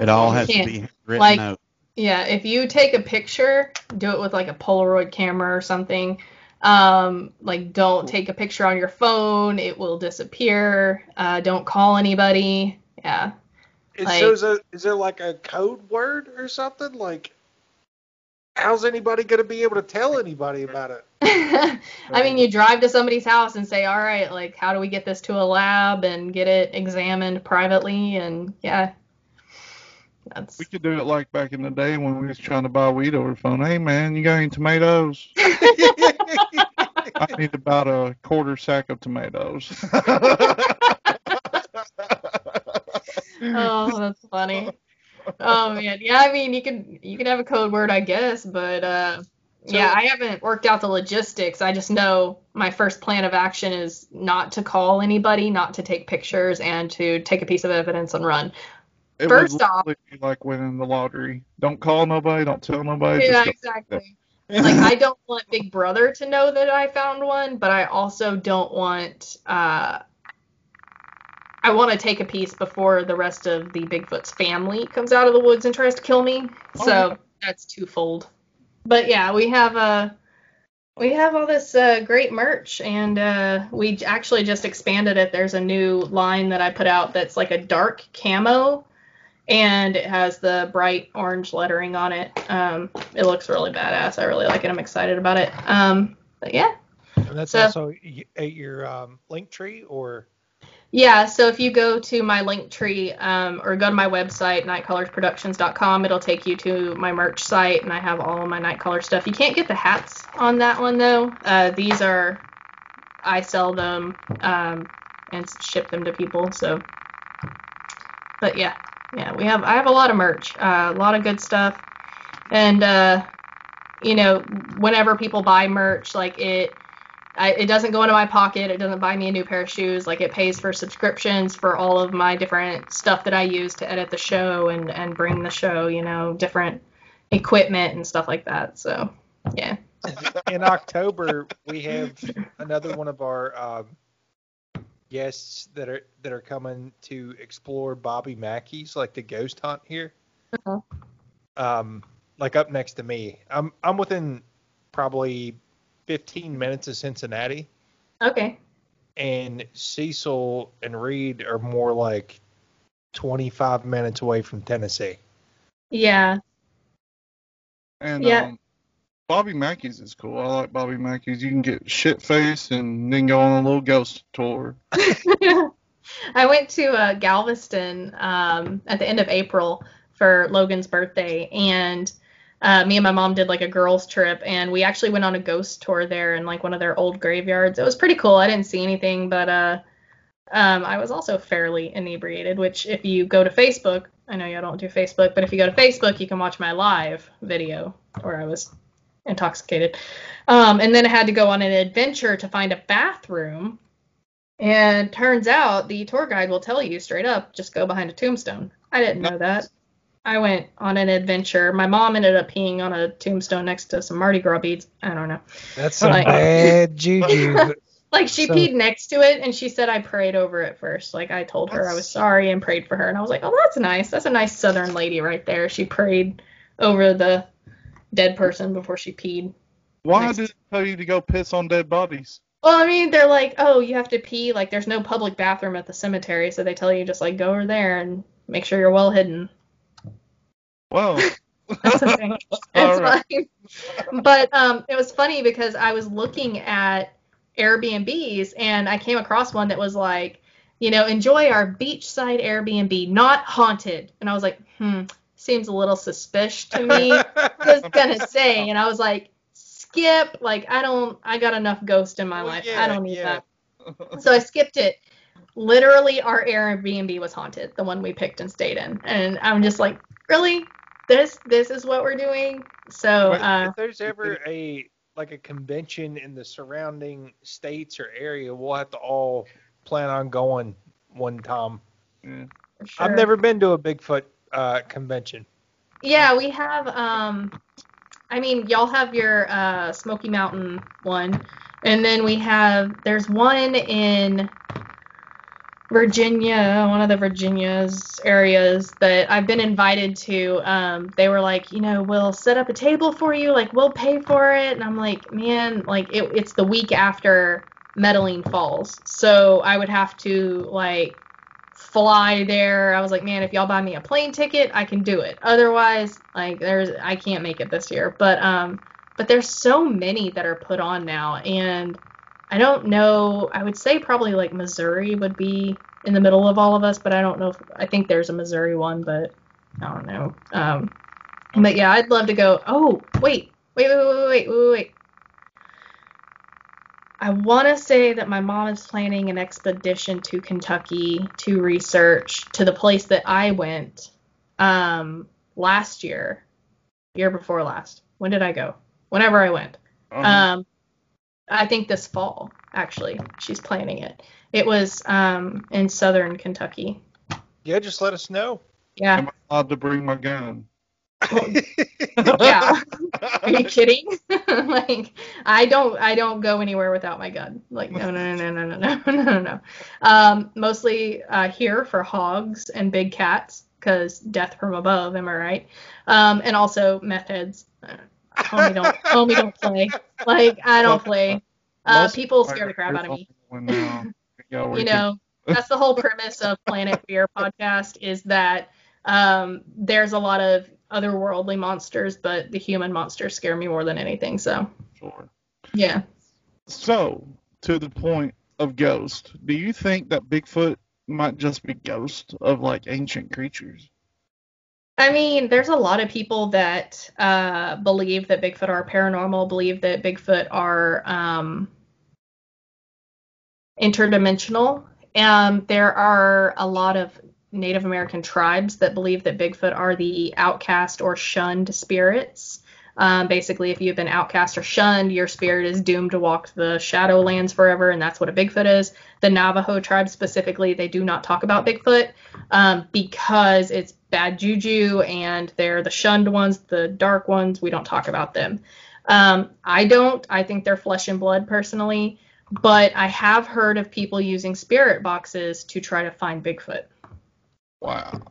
It all has to be written Like- out. yeah. If you take a picture, do it with like a Polaroid camera or something. Um, like don't take a picture on your phone; it will disappear. Uh, don't call anybody. Yeah. Is, Like- so is, there, is there like a code word or something? Like, how's anybody going to be able to tell anybody about it? [LAUGHS] I mean, you drive to somebody's house and say, "All right, like, how do we get this to a lab and get it examined privately?" And yeah, that's we could do it like back in the day when we was trying to buy weed over the phone. Hey man, you got any tomatoes? [LAUGHS] I need about a quarter sack of tomatoes. [LAUGHS] oh, that's funny. Oh man, yeah. I mean, you can you can have a code word, I guess, but uh, yeah, I haven't worked out the logistics. I just know my first plan of action is not to call anybody, not to take pictures, and to take a piece of evidence and run. It First off- like winning the lottery. Don't call nobody. Don't tell nobody. Yeah, exactly. like I don't want Big Brother to know that I found one, but I also don't want uh I want to take a piece before the rest of the Bigfoot's family comes out of the woods and tries to kill me. Oh, So yeah. that's twofold. But yeah, we have uh we have all this uh, great merch, and uh, we actually just expanded it. There's a new line that I put out that's like a dark camo, and it has the bright orange lettering on it. Um, it looks really badass. I really like it. I'm excited about it. Um, but yeah, And that's So- also at your um, link tree, or yeah. So if you go to my link tree um, or go to my website nightcallersproductions.com, it'll take you to my merch site, and I have all of my Night Caller stuff. You can't get the hats on that one though. Uh, these are I sell them um, and ship them to people. So, but yeah, yeah, we have I have a lot of merch, uh, a lot of good stuff, and uh, you know, whenever people buy merch, like it. I, it doesn't go into my pocket. It doesn't buy me a new pair of shoes. Like it pays for subscriptions for all of my different stuff that I use to edit the show and and bring the show. You know, different equipment and stuff like that. So yeah. in October we have another one of our um, guests that are that are coming to explore Bobby Mackey's like the ghost hunt here. Uh-huh. Um, like up next to me. I'm I'm within probably 15 minutes of Cincinnati, Okay. and Cecil and Reed are more like 25 minutes away from Tennessee. Yeah. And Yeah. um, Bobby Mackey's is cool. I like Bobby Mackey's. You can get shit faced and then go on a little ghost tour. [LAUGHS] [LAUGHS] I went to uh, Galveston um, at the end of April for Logan's birthday, and uh, me and my mom did like a girls' trip, and we actually went on a ghost tour there in like one of their old graveyards. It was pretty cool. I didn't see anything, but uh, um, I was also fairly inebriated. Which, if you go to Facebook, I know y'all don't do Facebook, but if you go to Facebook, you can watch my live video where I was intoxicated. Um, and then I had to go on an adventure to find a bathroom. And turns out the tour guide will tell you straight up, just go behind a tombstone. I didn't know that. I went on an adventure. My mom ended up peeing on a tombstone next to some Mardi Gras beads. I don't know. That's some Like- bad [LAUGHS] juju. Like she So- peed next to it and she said I prayed over it first. Like I told her I was sorry and prayed for her and I was like, "Oh, that's nice. That's a nice southern lady right there." She prayed over the dead person before she peed. Why Nice. did it tell you to go piss on dead bodies? Well, I mean, they're like, "Oh, you have to pee. Like there's no public bathroom at the cemetery, so they tell you just like go over there and make sure you're well hidden." Well, [LAUGHS] That's [LAUGHS] the thing. It's Alright. fine. But um, it was funny because I was looking at Airbnbs and I came across one that was like, you know, enjoy our beachside Airbnb, not haunted. And I was like, hmm, seems a little suspicious to me. [LAUGHS] I was gonna say, and I was like, skip. Like I don't, I got enough ghost in my Well, life. yeah, I don't need yeah. that. So I skipped it. Literally, our Airbnb was haunted, the one we picked and stayed in, and I'm just like, really, this, this is what we're doing. So, But uh, if there's ever a like a convention in the surrounding states or area, we'll have to all plan on going one time. yeah. sure. I've never been to a Bigfoot uh, convention. Yeah, we have. Um, I mean, y'all have your uh, Smoky Mountain one, and then we have. There's one in Virginia, one of the Virginia's areas that I've been invited to. Um, they were like, you know, we'll set up a table for you, like we'll pay for it, and I'm like, man, like it, it's the week after Medaline Falls, so I would have to like fly there. I was like, man, if y'all buy me a plane ticket, I can do it. Otherwise, like there's I can't make it this year. But um but there's so many that are put on now and I don't know, I would say probably like Missouri would be in the middle of all of us, but I don't know if I think there's a Missouri one, but I don't know. Um but yeah, I'd love to go. Oh, wait. Wait, wait, wait, wait, wait, wait. I want to say that my mom is planning an expedition to Kentucky to research to the place that I went um, last year, year before last. When did I go? Whenever I went. Um, Um, I think this fall, actually. She's planning it. It was um, in southern Kentucky. Yeah, just let us know. Yeah. am I allowed to bring my gun? [LAUGHS] yeah. Are you kidding? [LAUGHS] like I don't I don't go anywhere without my gun. Like no no no no no no [LAUGHS] no no no. Um, mostly uh, here for hogs and big cats because death from above. Am I right? Um, and also meth heads. Homie don't homie don't play. Like I don't play. Uh, people scare the crap out of me. When, [LAUGHS] yeah, we you know that's the whole [LAUGHS] premise of planet fear podcast is that um, there's a lot of otherworldly monsters but the human monsters scare me more than anything so Sure. yeah So, to the point of ghost, do you think that Bigfoot might just be ghost of like ancient creatures? I mean there's a lot of people that uh, believe that bigfoot are paranormal believe that bigfoot are um, interdimensional um, there are a lot of Native American tribes that believe that Bigfoot are the outcast or shunned spirits. Um, basically, if you've been outcast or shunned, your spirit is doomed to walk the Shadowlands forever, and that's what a Bigfoot is. The Navajo tribe specifically, they do not talk about Bigfoot um, because it's bad juju and they're the shunned ones, the dark ones. We don't talk about them. Um, I don't. I think they're flesh and blood personally, but I have heard of people using spirit boxes to try to find Bigfoot. Wow.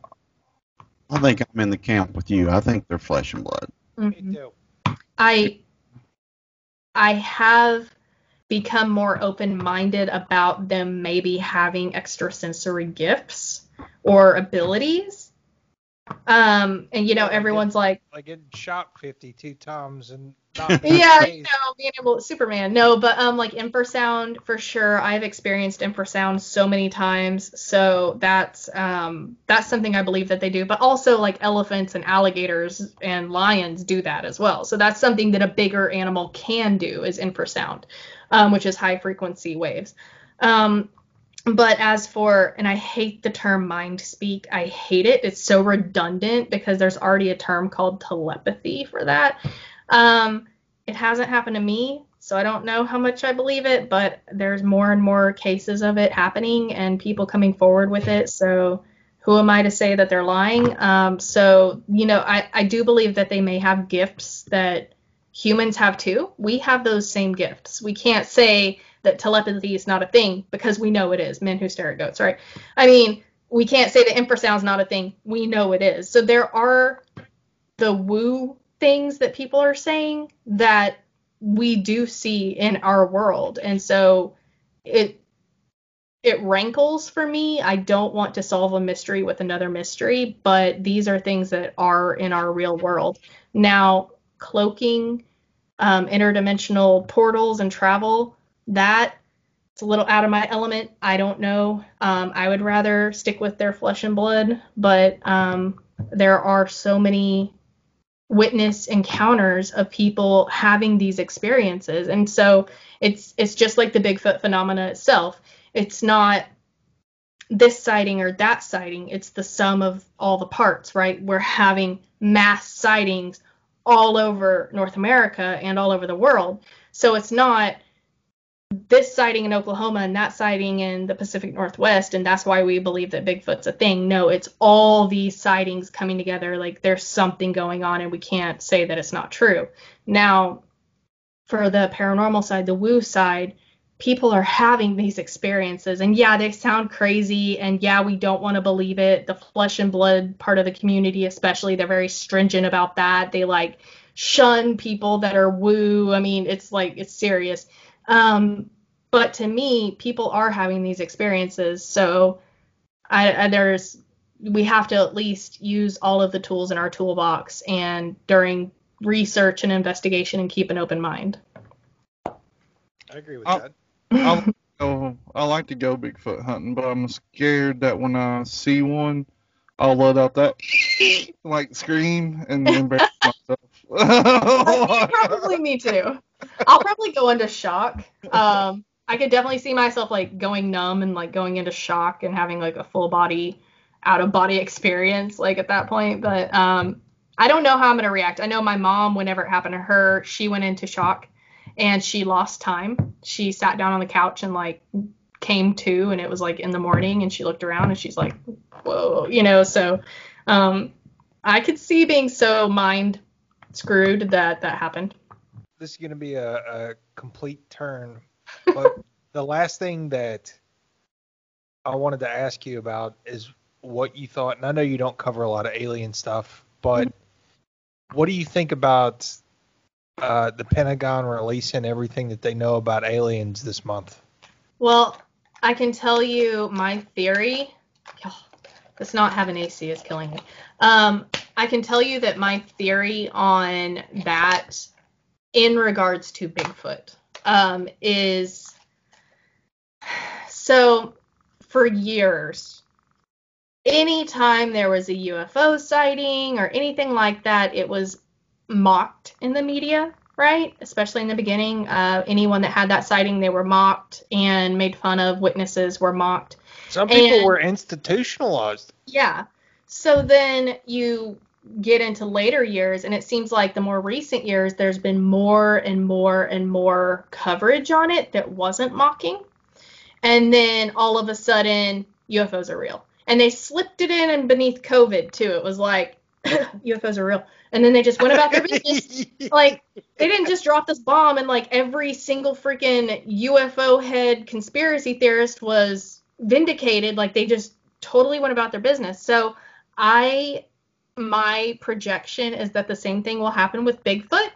I think I'm in the camp with you. I think they're flesh and blood. Me Mhm. too. I I have become more open-minded about them maybe having extrasensory gifts or abilities. Um, and you know, everyone's like, Like getting shot 52 times and yeah, you know, being able Superman. No, but um, like infrasound for sure. I've experienced infrasound so many times, so that's um, that's something I believe that they do. But also like elephants and alligators and lions do that as well. So that's something that a bigger animal can do is infrasound, um, which is high frequency waves. Um, but as for, and I hate the term mind speak. I hate it. It's so redundant because there's already a term called telepathy for that. Um, it hasn't happened to me, so I don't know how much I believe it, but there's more and more cases of it happening and people coming forward with it. So who am I to say that they're lying? Um, so, you know, I, I do believe that they may have gifts that humans have too. We have those same gifts. We can't say that telepathy is not a thing because we know it is. Men who stare at goats, right? I mean, we can't say the that infrasound's not a thing. We know it is. So there are the woo things that people are saying that we do see in our world. And so it it rankles for me. I don't want to solve a mystery with another mystery, but these are things that are in our real world. Now, cloaking, um, interdimensional portals and travel, that it's a little out of my element. I don't know. Um, I would rather stick with their flesh and blood, but um, there are so many witness encounters of people having these experiences, and so it's it's just like the Bigfoot phenomena itself. It's not this sighting or that sighting. It's the sum of all the parts, right? We're having mass sightings all over North America and all over the world. So it's not this sighting in Oklahoma and that sighting in the Pacific Northwest, and that's why we believe that Bigfoot's a thing. No, it's all these sightings coming together. Like there's something going on, and we can't say that it's not true. Now, for the paranormal side, the woo side, people are having these experiences, and yeah, they sound crazy, and yeah, we don't want to believe it. The flesh and blood part of the community, especially, they're very stringent about that. They like shun people that are woo. I mean, it's like it's serious. Um, but to me, people are having these experiences, so I, I, there's we have to at least use all of the tools in our toolbox and during research and investigation and keep an open mind. I agree with Oh. that. I, go, I like to go Bigfoot hunting, but I'm scared that when I see one, I'll let out that like scream and [LAUGHS] embarrass myself. [LAUGHS] probably me too. I'll probably go into shock. Um, I could definitely see myself like going numb and like going into shock and having like a full body out of body experience like at that point. But um, I don't know how I'm gonna react. I know my mom, whenever it happened to her, she went into shock and she lost time. She sat down on the couch and like came to and it was like in the morning and she looked around and she's like, whoa, you know, so um, I could see being so mind screwed that that happened. This is going to be a, a complete turn. But [LAUGHS] the last thing that I wanted to ask you about is what you thought, and I know you don't cover a lot of alien stuff, but what do you think about uh, the Pentagon releasing everything that they know about aliens this month? Well, I can tell you my theory. Oh, this not having AC is killing me. Um, I can tell you that my theory on that, in regards to Bigfoot, um, is so for years, anytime there was a UFO sighting or anything like that, it was mocked in the media right? Especially in the beginning. Uh, anyone that had that sighting, they were mocked and made fun of. Witnesses were mocked. Some people And- were institutionalized. Yeah. So then you get into later years, and it seems like the more recent years, there's been more and more and more coverage on it that wasn't mocking. And then all of a sudden, UFOs are real. And they slipped it in and beneath COVID, too. It was like, [LAUGHS] UFOs are real. And then they just went about their business. [LAUGHS] like they didn't just drop this bomb and like every single freaking UFO head conspiracy theorist was vindicated. Like they just totally went about their business. So I my projection is that the same thing will happen with Bigfoot.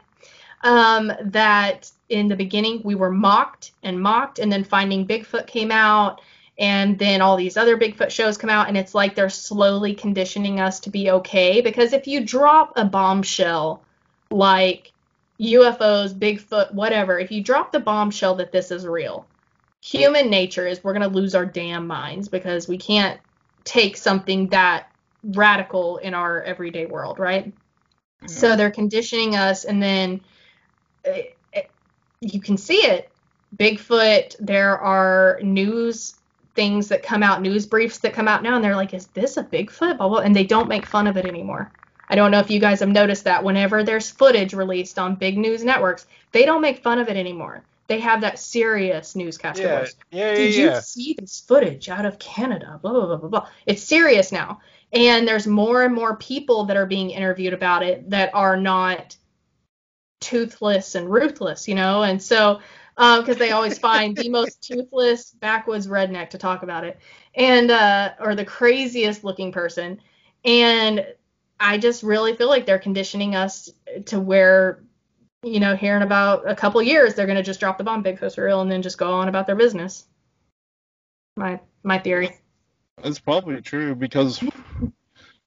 Um, that in the beginning we were mocked and mocked, and then Finding Bigfoot came out, and then all these other Bigfoot shows come out, and it's like they're slowly conditioning us to be okay. Because if you drop a bombshell like UFOs, Bigfoot, whatever, if you drop the bombshell that this is real, human nature is we're going to lose our damn minds because we can't take something that radical in our everyday world, right? So they're conditioning us, and then uh, you can see it. Bigfoot, there are news things that come out, news briefs that come out now, and they're like, is this a Bigfoot? Blah, blah, and they don't make fun of it anymore. I don't know if you guys have noticed that whenever there's footage released on big news networks, they don't make fun of it anymore. They have that serious newscaster Yeah, voice. yeah, yeah. Did yeah. you see this footage out of Canada? Blah, blah, blah, blah, blah. It's serious now. And there's more and more people that are being interviewed about it that are not toothless and ruthless, you know? And so, because they always [LAUGHS] find the most toothless backwoods redneck to talk about it, and, uh, or the craziest looking person. And I just really feel like they're conditioning us to where, you know, here in about a couple years, they're going to just drop the bomb, Bigfoot's real, and then just go on about their business. My my theory. It's probably true because,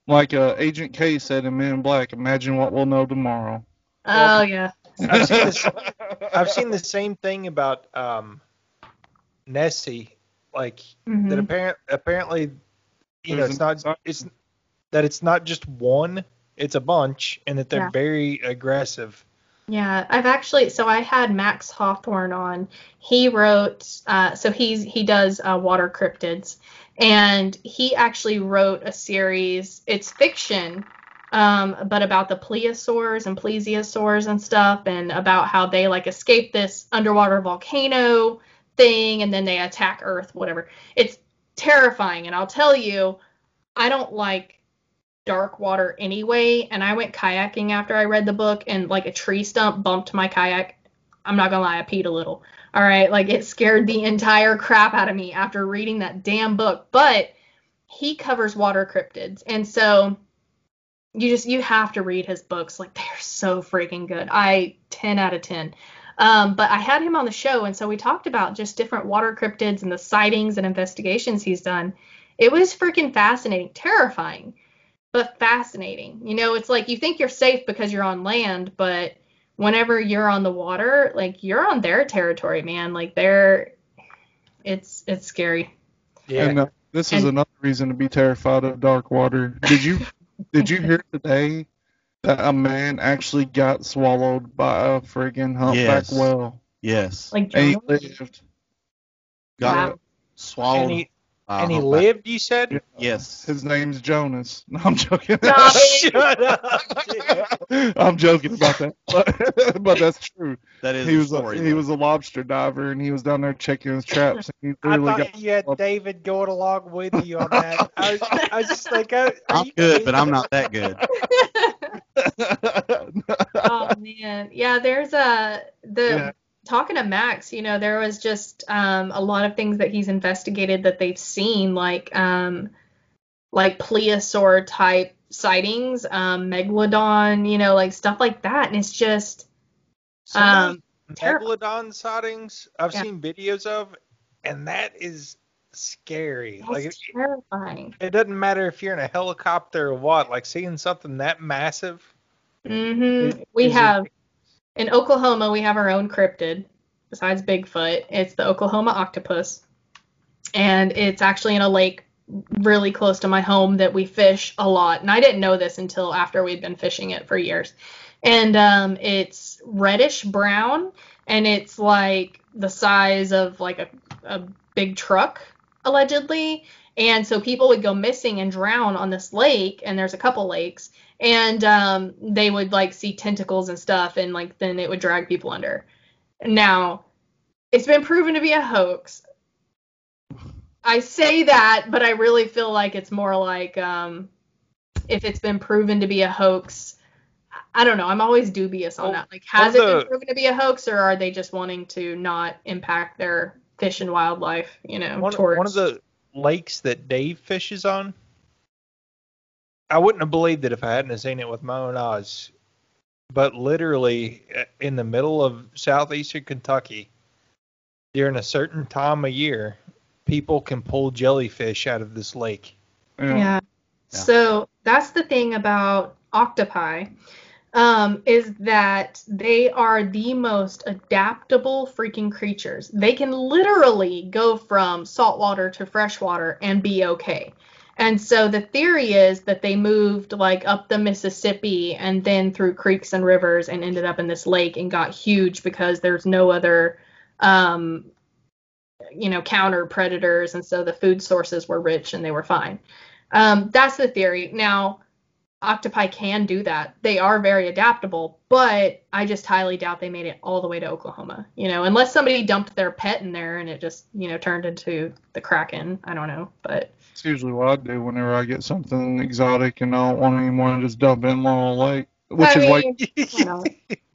like uh, Agent K said in Men in Black, imagine what we'll know tomorrow. Oh yeah. I've seen this. [LAUGHS] I've seen the same thing about um, Nessie, like Mhm. that. Apparent, apparently, you know, it's an- not. It's that it's not just one. It's a bunch, and that they're Yeah. very aggressive. Yeah, I've actually so I had Max Hawthorne on. He wrote uh, so he's he does uh, water cryptids, and he actually wrote a series. It's fiction, um, but about the pliosaurs and plesiosaurs and stuff, and about how they like escape this underwater volcano thing, and then they attack Earth, whatever. It's terrifying, and I'll tell you, I don't like dark water anyway and i went kayaking after i read the book and like a tree stump bumped my kayak i'm not gonna lie i peed a little all right like it scared the entire crap out of me after reading that damn book. But he covers water cryptids. And so you just you have to read his books. Like they're so freaking good. I 10 out of 10 um, but i had him on the show and so we talked about just different water cryptids and the sightings and investigations he's done. It was freaking fascinating terrifying but fascinating. You know, it's like you think you're safe because you're on land, but whenever you're on the water, like you're on their territory, man. Like they're it's it's scary. Yeah. And uh, this is And- another reason to be terrified of dark water. Did you [LAUGHS] did you hear today that a man actually got swallowed by a friggin' humpback Yes. whale Yes. Like and he lived? Got Wow. swallowed. and he by and he humpback. lived. You said. Yes. His name's Jonas. [LAUGHS] No, I'm joking. Stop [LAUGHS] it. Shut up. I'm joking about that, [LAUGHS] but, but that's true. That is He the was a, story. he was a lobster diver, and he was down there checking his traps, and he I literally thought you had David going along with you on that. I was, I was just like, oh, are I'm you good, but? I'm not that good. oh man. Yeah, there's a the Yeah. Talking to Max, you know, there was just um a lot of things that he's investigated that they've seen, like um like plesiosaur type sightings, um megalodon, you know, like stuff like that. And it's just um terrible. megalodon sightings I've Yeah. seen videos of, and that is scary. that's Like terrifying. it doesn't matter if you're in a helicopter or what. Like seeing something that massive. hmm It- We is it- have in Oklahoma, we have our own cryptid besides Bigfoot. It's the Oklahoma octopus, and it's actually in a lake really close to my home that we fish a lot. And I didn't know this until after we'd been fishing it for years. And um, it's reddish brown, and it's like the size of like a, a big truck allegedly. And so people would go missing and drown on this lake, and there's a couple lakes and um, they would like see tentacles and stuff, and like then it would drag people under. Now, it's been proven to be a hoax. I say that, but I really feel like it's more like um, if it's been proven to be a hoax. I don't know. I'm always dubious on Well, that. Like, has one it been proven to be a hoax, or are they just wanting to not impact their fish and wildlife? You know, One, towards one of the lakes that Dave fishes on. I wouldn't have believed it if I hadn't seen it with my own eyes. But literally uh, in the middle of southeastern Kentucky, during a certain time of year, people can pull jellyfish out of this lake. Yeah. Yeah. So that's the thing about octopi, um, is that they are the most adaptable freaking creatures. They can literally go from saltwater to freshwater and be okay. And so the theory is that they moved like up the Mississippi and then through creeks and rivers and ended up in this lake and got huge because there's no other um, you know, counter predators, and so the food sources were rich and they were fine. Um, that's the theory. Now, octopi can do that. They are very adaptable, but I just highly doubt they made it all the way to Oklahoma. You know, unless somebody dumped their pet in there and it just, you know, turned into the kraken. I don't know, but It's usually what I do whenever I get something exotic and I don't want anymore to just dump in Laurel Lake, which I is like mean, you know,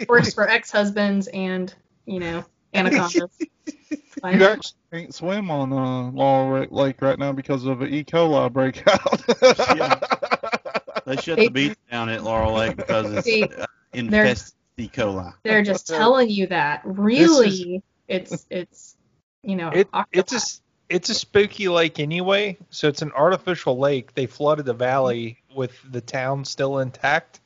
works for ex-husbands and you know anacondas. Fine. [LAUGHS] you actually can't swim on uh, Laurel Lake right now because of an E. coli breakout. They shut They- the beach down at Laurel Lake because it's See, uh, infested E. coli. They're just telling you that. Really, it's it's you know It, it's a s- it's a spooky lake anyway, so it's an artificial lake. They flooded the valley with the town still intact.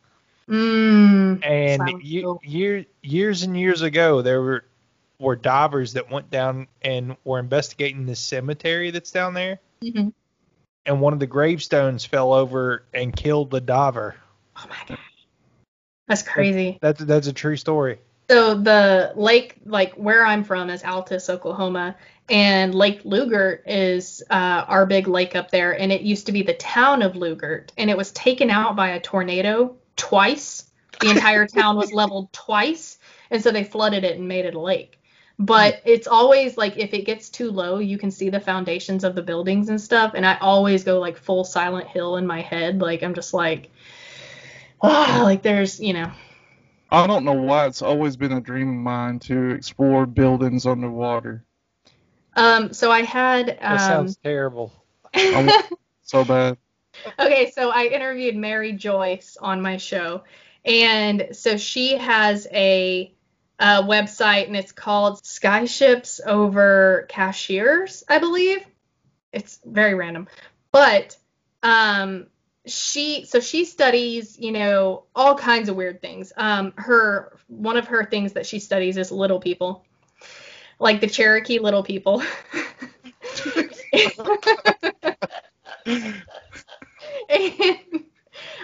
Mm, And ye- Hill. year, years and years ago, there were were divers that went down and were investigating this cemetery that's down there, mhm. and one of the gravestones fell over and killed the diver. Oh my god, that's crazy. That's that's a true story. So the lake, like where I'm from, is Altus, Oklahoma, and Lake Lugert is uh, our big lake up there, and it used to be the town of Lugert, and it was taken out by a tornado twice. The entire [LAUGHS] town was leveled twice, and so they flooded it and made it a lake. But it's always like if it gets too low, you can see the foundations of the buildings and stuff, and I always go like full Silent Hill in my head, like I'm just like, ah, like there's you know. I don't know why it's always been a dream of mine to explore buildings underwater. Um, so I had That um, sounds terrible. So bad. [LAUGHS] okay, so I interviewed Mary Joyce on my show, and so she has a, uh website, and it's called Skyships Over Cashiers, I believe. It's very random, but um, she so she studies, you know, all kinds of weird things. Um, her one of her things that she studies is little people, like the Cherokee little people. and [LAUGHS]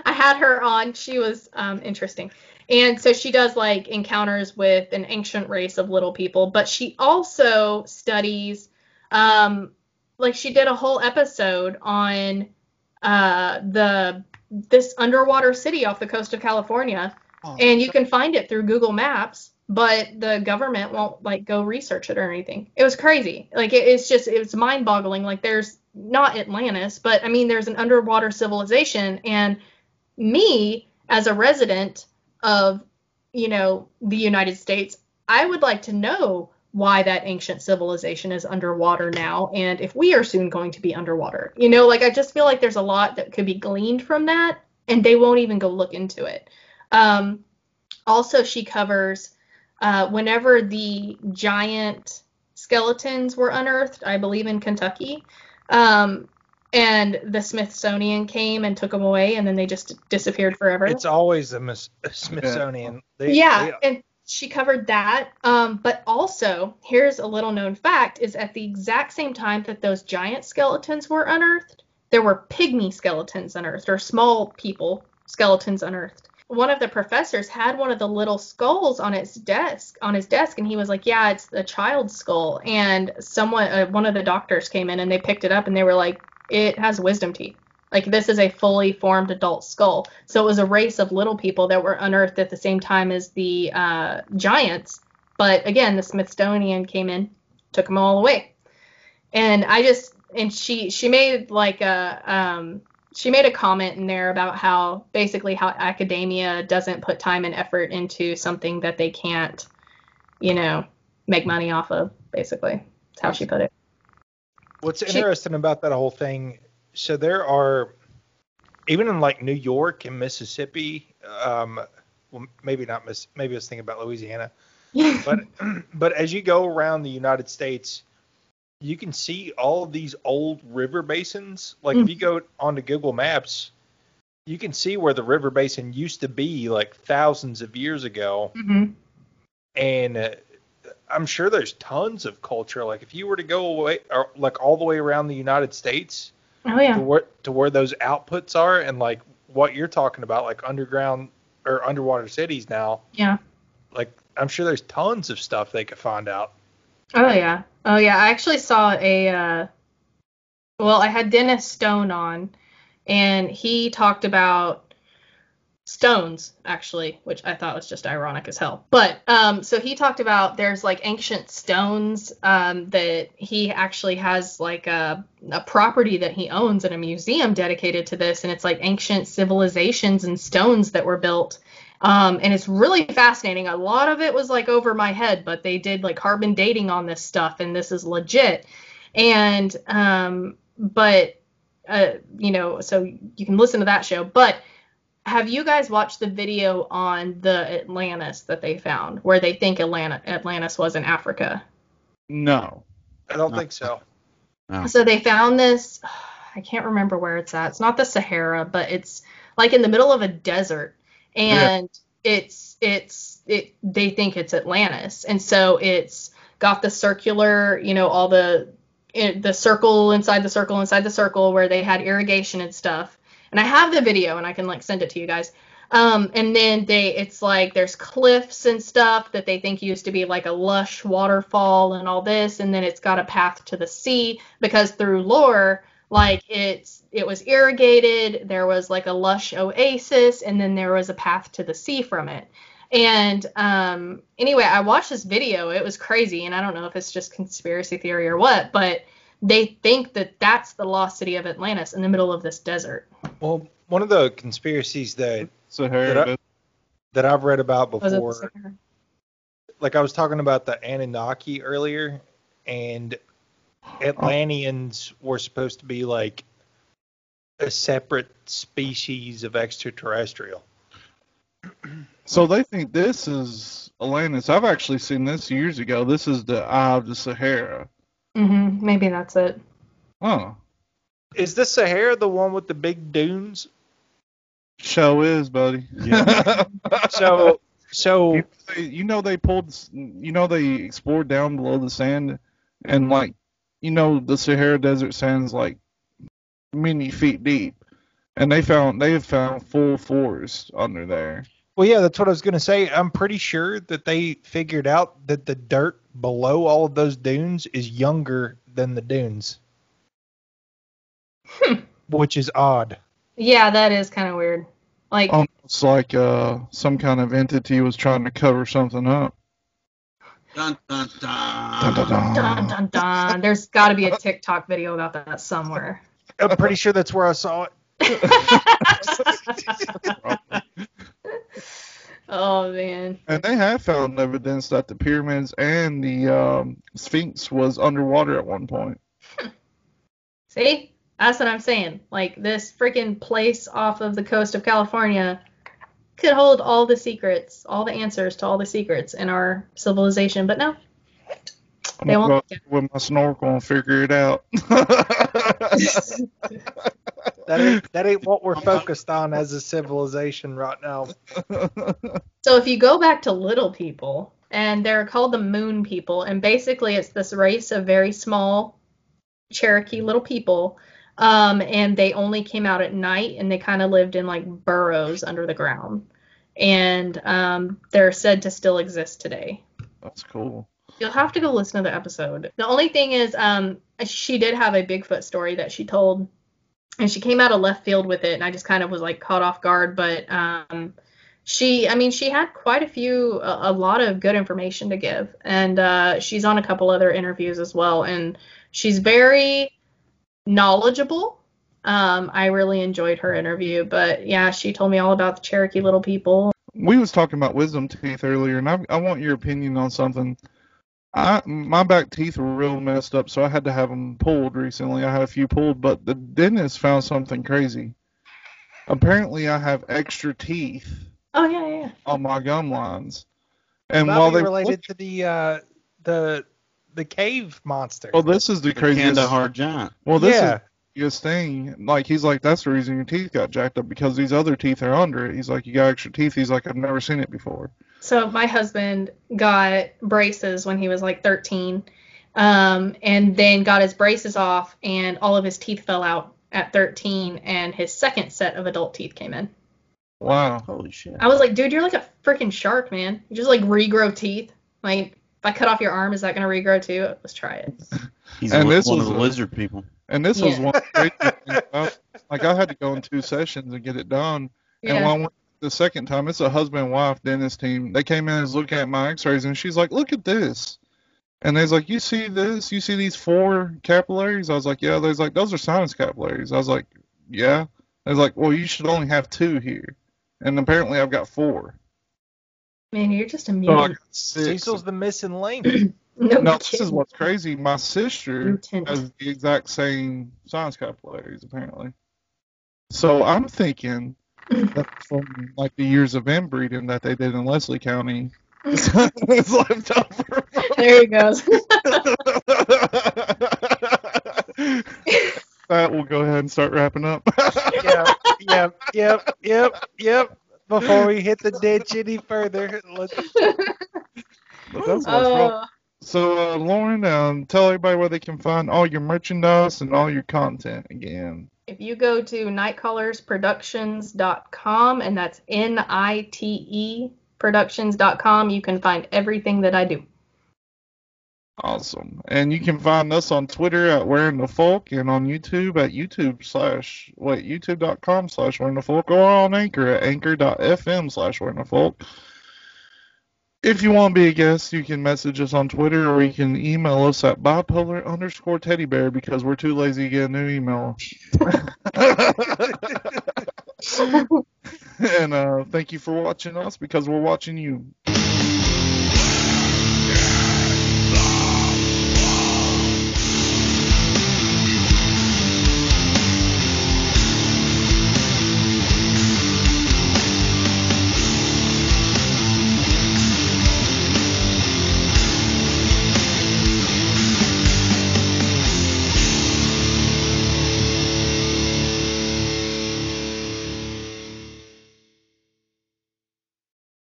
I had her on. She was um, interesting. And so she does like encounters with an ancient race of little people, but she also studies, um, like she did a whole episode on uh, the this underwater city off the coast of California, Oh. and you can find it through Google Maps, but the government won't like go research it or anything. It was crazy. Like it, it's just it's mind-boggling. Like there's not Atlantis, but I mean there's an underwater civilization, and me as a resident of you know the United States, I would like to know why that ancient civilization is underwater now and if we are soon going to be underwater. You know, like I just feel like there's a lot that could be gleaned from that and they won't even go look into it. Um, also, she covers uh, whenever the giant skeletons were unearthed, I believe in Kentucky, um, and the Smithsonian came and took them away, and then they just disappeared forever. It's always the Mis- Smithsonian. They, yeah, they- and she covered that. Um, but also, here's a little known fact: is at the exact same time that those giant skeletons were unearthed, there were pygmy skeletons unearthed, or small people skeletons unearthed. One of the professors had one of the little skulls on its desk, on his desk, and he was like, "Yeah, it's a child's skull." And someone, uh, one of the doctors came in and they picked it up and they were like, "It has wisdom teeth." Like this is a fully formed adult skull. So it was a race of little people that were unearthed at the same time as the uh, giants. But again, the Smithsonian came in, took them all away. And I just and she she made like a um, she made a comment in there about how basically how academia doesn't put time and effort into something that they can't, you know, make money off of. Basically, that's how she put it. What's She- interesting about that whole thing? So there are, even in like New York and Mississippi, um, well, maybe not Miss, maybe I was thinking about Louisiana, [LAUGHS] but but as you go around the United States, you can see all of these old river basins. Like if you go onto Google Maps, you can see where the river basin used to be like thousands of years ago. hmm And uh, I'm sure there's tons of culture. Like if you were to go away, or like all the way around the United States Oh to yeah. where to where those outputs are, and like what you're talking about, like underground or underwater cities now. Yeah. Like I'm sure there's tons of stuff they could find out. Oh yeah. Oh yeah. I actually saw a. Uh, well, I had Dennis Stone on, and he talked about stones actually, which I thought was just ironic as hell. But um, so he talked about there's like ancient stones um, that he actually has like a, a property that he owns and a museum dedicated to this, and it's like ancient civilizations and stones that were built. Um, and it's really fascinating. A lot of it was like over my head, but they did like carbon dating on this stuff, and this is legit. And um, but uh, you know, so you can listen to that show. But have you guys watched the video on the Atlantis that they found, where they think Atlanta, Atlantis was in Africa? No. I don't No. think so. No. So they found this. [SIGHS] I can't remember where it's at. It's not the Sahara, but it's like in the middle of a desert, and it's it's it. They think it's Atlantis, and so it's got the circular, you know, all the it, the circle inside the circle inside the circle where they had irrigation and stuff. And I have the video, and I can like send it to you guys. Um, and then they, it's like there's cliffs and stuff that they think used to be like a lush waterfall and all this, and then it's got a path to the sea because through lore, like it's it was irrigated, there was like a lush oasis, and then there was a path to the sea from it. And um, anyway, I watched this video. It was crazy, and I don't know if it's just conspiracy theory or what, but they think that that's the lost city of Atlantis in the middle of this desert. Well, one of the conspiracies that Sahara. Did I- that I've read about Was it the before, like I was talking about the Anunnaki earlier, and Atlanteans were supposed to be like a separate species of extraterrestrial. So they think this is Atlantis. I've actually seen this years ago. This is the Eye of the Sahara. Mm-hmm. Maybe that's it. Oh, Is the Sahara the one with the big dunes? show is, buddy. Yeah. [LAUGHS] So, so you, you know they pulled. You know they explored down below the sand, and like, you know the Sahara Desert sand's like many feet deep, and they found they have found full forest under there. Well, yeah, that's what I was going to say. I'm pretty sure that they figured out that the dirt below all of those dunes is younger than the dunes, Hmm. which is odd. Yeah, that is kind of weird. Like, Almost like uh some kind of entity was trying to cover something up. Dun, dun, Dun, dun. dun, dun. dun dun dun. There's got to be a TikTok video about that somewhere. I'm pretty sure that's where I saw it. [LAUGHS] oh man. And they have found evidence that the pyramids and the um, Sphinx was underwater at one point. [LAUGHS] See? That's what I'm saying. Like this freaking place off of the coast of California could hold all the secrets, all the answers to all the secrets in our civilization, but no. I'm They gonna go won't- out with my snorkel and figure it out. That ain't [LAUGHS] that ain't what we're focused on as a civilization right now. So if you go back to little people, and they're called the moon people, and basically it's this race of very small Cherokee little people, um, and they only came out at night, and they kind of lived in like burrows under the ground, and um, they're said to still exist today. That's cool. You'll have to go listen to the episode. The only thing is, um, she did have a Bigfoot story that she told, and she came out of left field with it, and I just kind of was like caught off guard. But um, she, I mean, she had quite a few, a, a lot of good information to give, and uh, she's on a couple other interviews as well, and she's very knowledgeable. Um, I really enjoyed her interview, but yeah, she told me all about the Cherokee little people. We was talking about wisdom teeth earlier, and I, I want your opinion on something. I my back teeth were real messed up, so I had to have them pulled recently. I had a few pulled, but the dentist found something crazy. Apparently, I have extra teeth Oh yeah, yeah. yeah. on my gum lines, and Might while be they related to the uh, the the cave monster. Well, this is the The craziest. Kandahar giant. Well, this yeah. is the biggest thing. Like he's like, that's the reason your teeth got jacked up because these other teeth are under it. He's like, you got extra teeth. He's like, I've never seen it before. So my husband got braces when he was like 13, um, and then got his braces off, and all of his teeth fell out at 13, and his second set of adult teeth came in. Wow. Holy shit. I was like, dude, you're like a freaking shark, man. You just like regrow teeth. Like, if I cut off your arm, is that gonna regrow too? Let's try it. [LAUGHS] He's And one this one was of the a- lizard people. And this was one of the crazy things [LAUGHS] about. Like I had to go in two sessions and get it done. And when Yeah. I went the second time, it's a husband and wife dentist team. They came in and was looking at my X-rays, and she's like, "Look at this." And they's like, "You see this? You see these four capillaries?" I was like, "Yeah." They's like, "Those are sinus capillaries." I was like, "Yeah." They's like, "Well, you should only have two here," and apparently I've got four. Man, you're just a oh, So mutant. got. Cecil's the missing link. [CLEARS THROAT] no, No, this is what's crazy. My sister Mutant. has the exact same sinus capillaries, apparently. So I'm thinking [CLEARS THROAT] that from like the years of inbreeding that they did in Leslie County [LAUGHS] [LAUGHS] is left over. There he goes. [LAUGHS] that will go ahead and start wrapping up. yep, yep, yep, yep, yep. Before we hit the ditch any further, let's [LAUGHS] But that's what's wrong. Oh, So, uh, Lauren, um, tell everybody where they can find all your merchandise and all your content again. if you go to nightcallersproductions.com, and that's N I T E productions.com, you can find everything that I do. Awesome. And you can find us on Twitter at Wearing the Folk and on YouTube at YouTube slash, wait, youtube.com slash Wearing the Folk or on Anchor at anchor.fm slash Wearing the Folk. If you want to be a guest, you can message us on Twitter or you can email us at bipolar underscore teddy bear because we're too lazy to get a new email. [LAUGHS] [LAUGHS] and uh, thank you for watching us because we're watching you.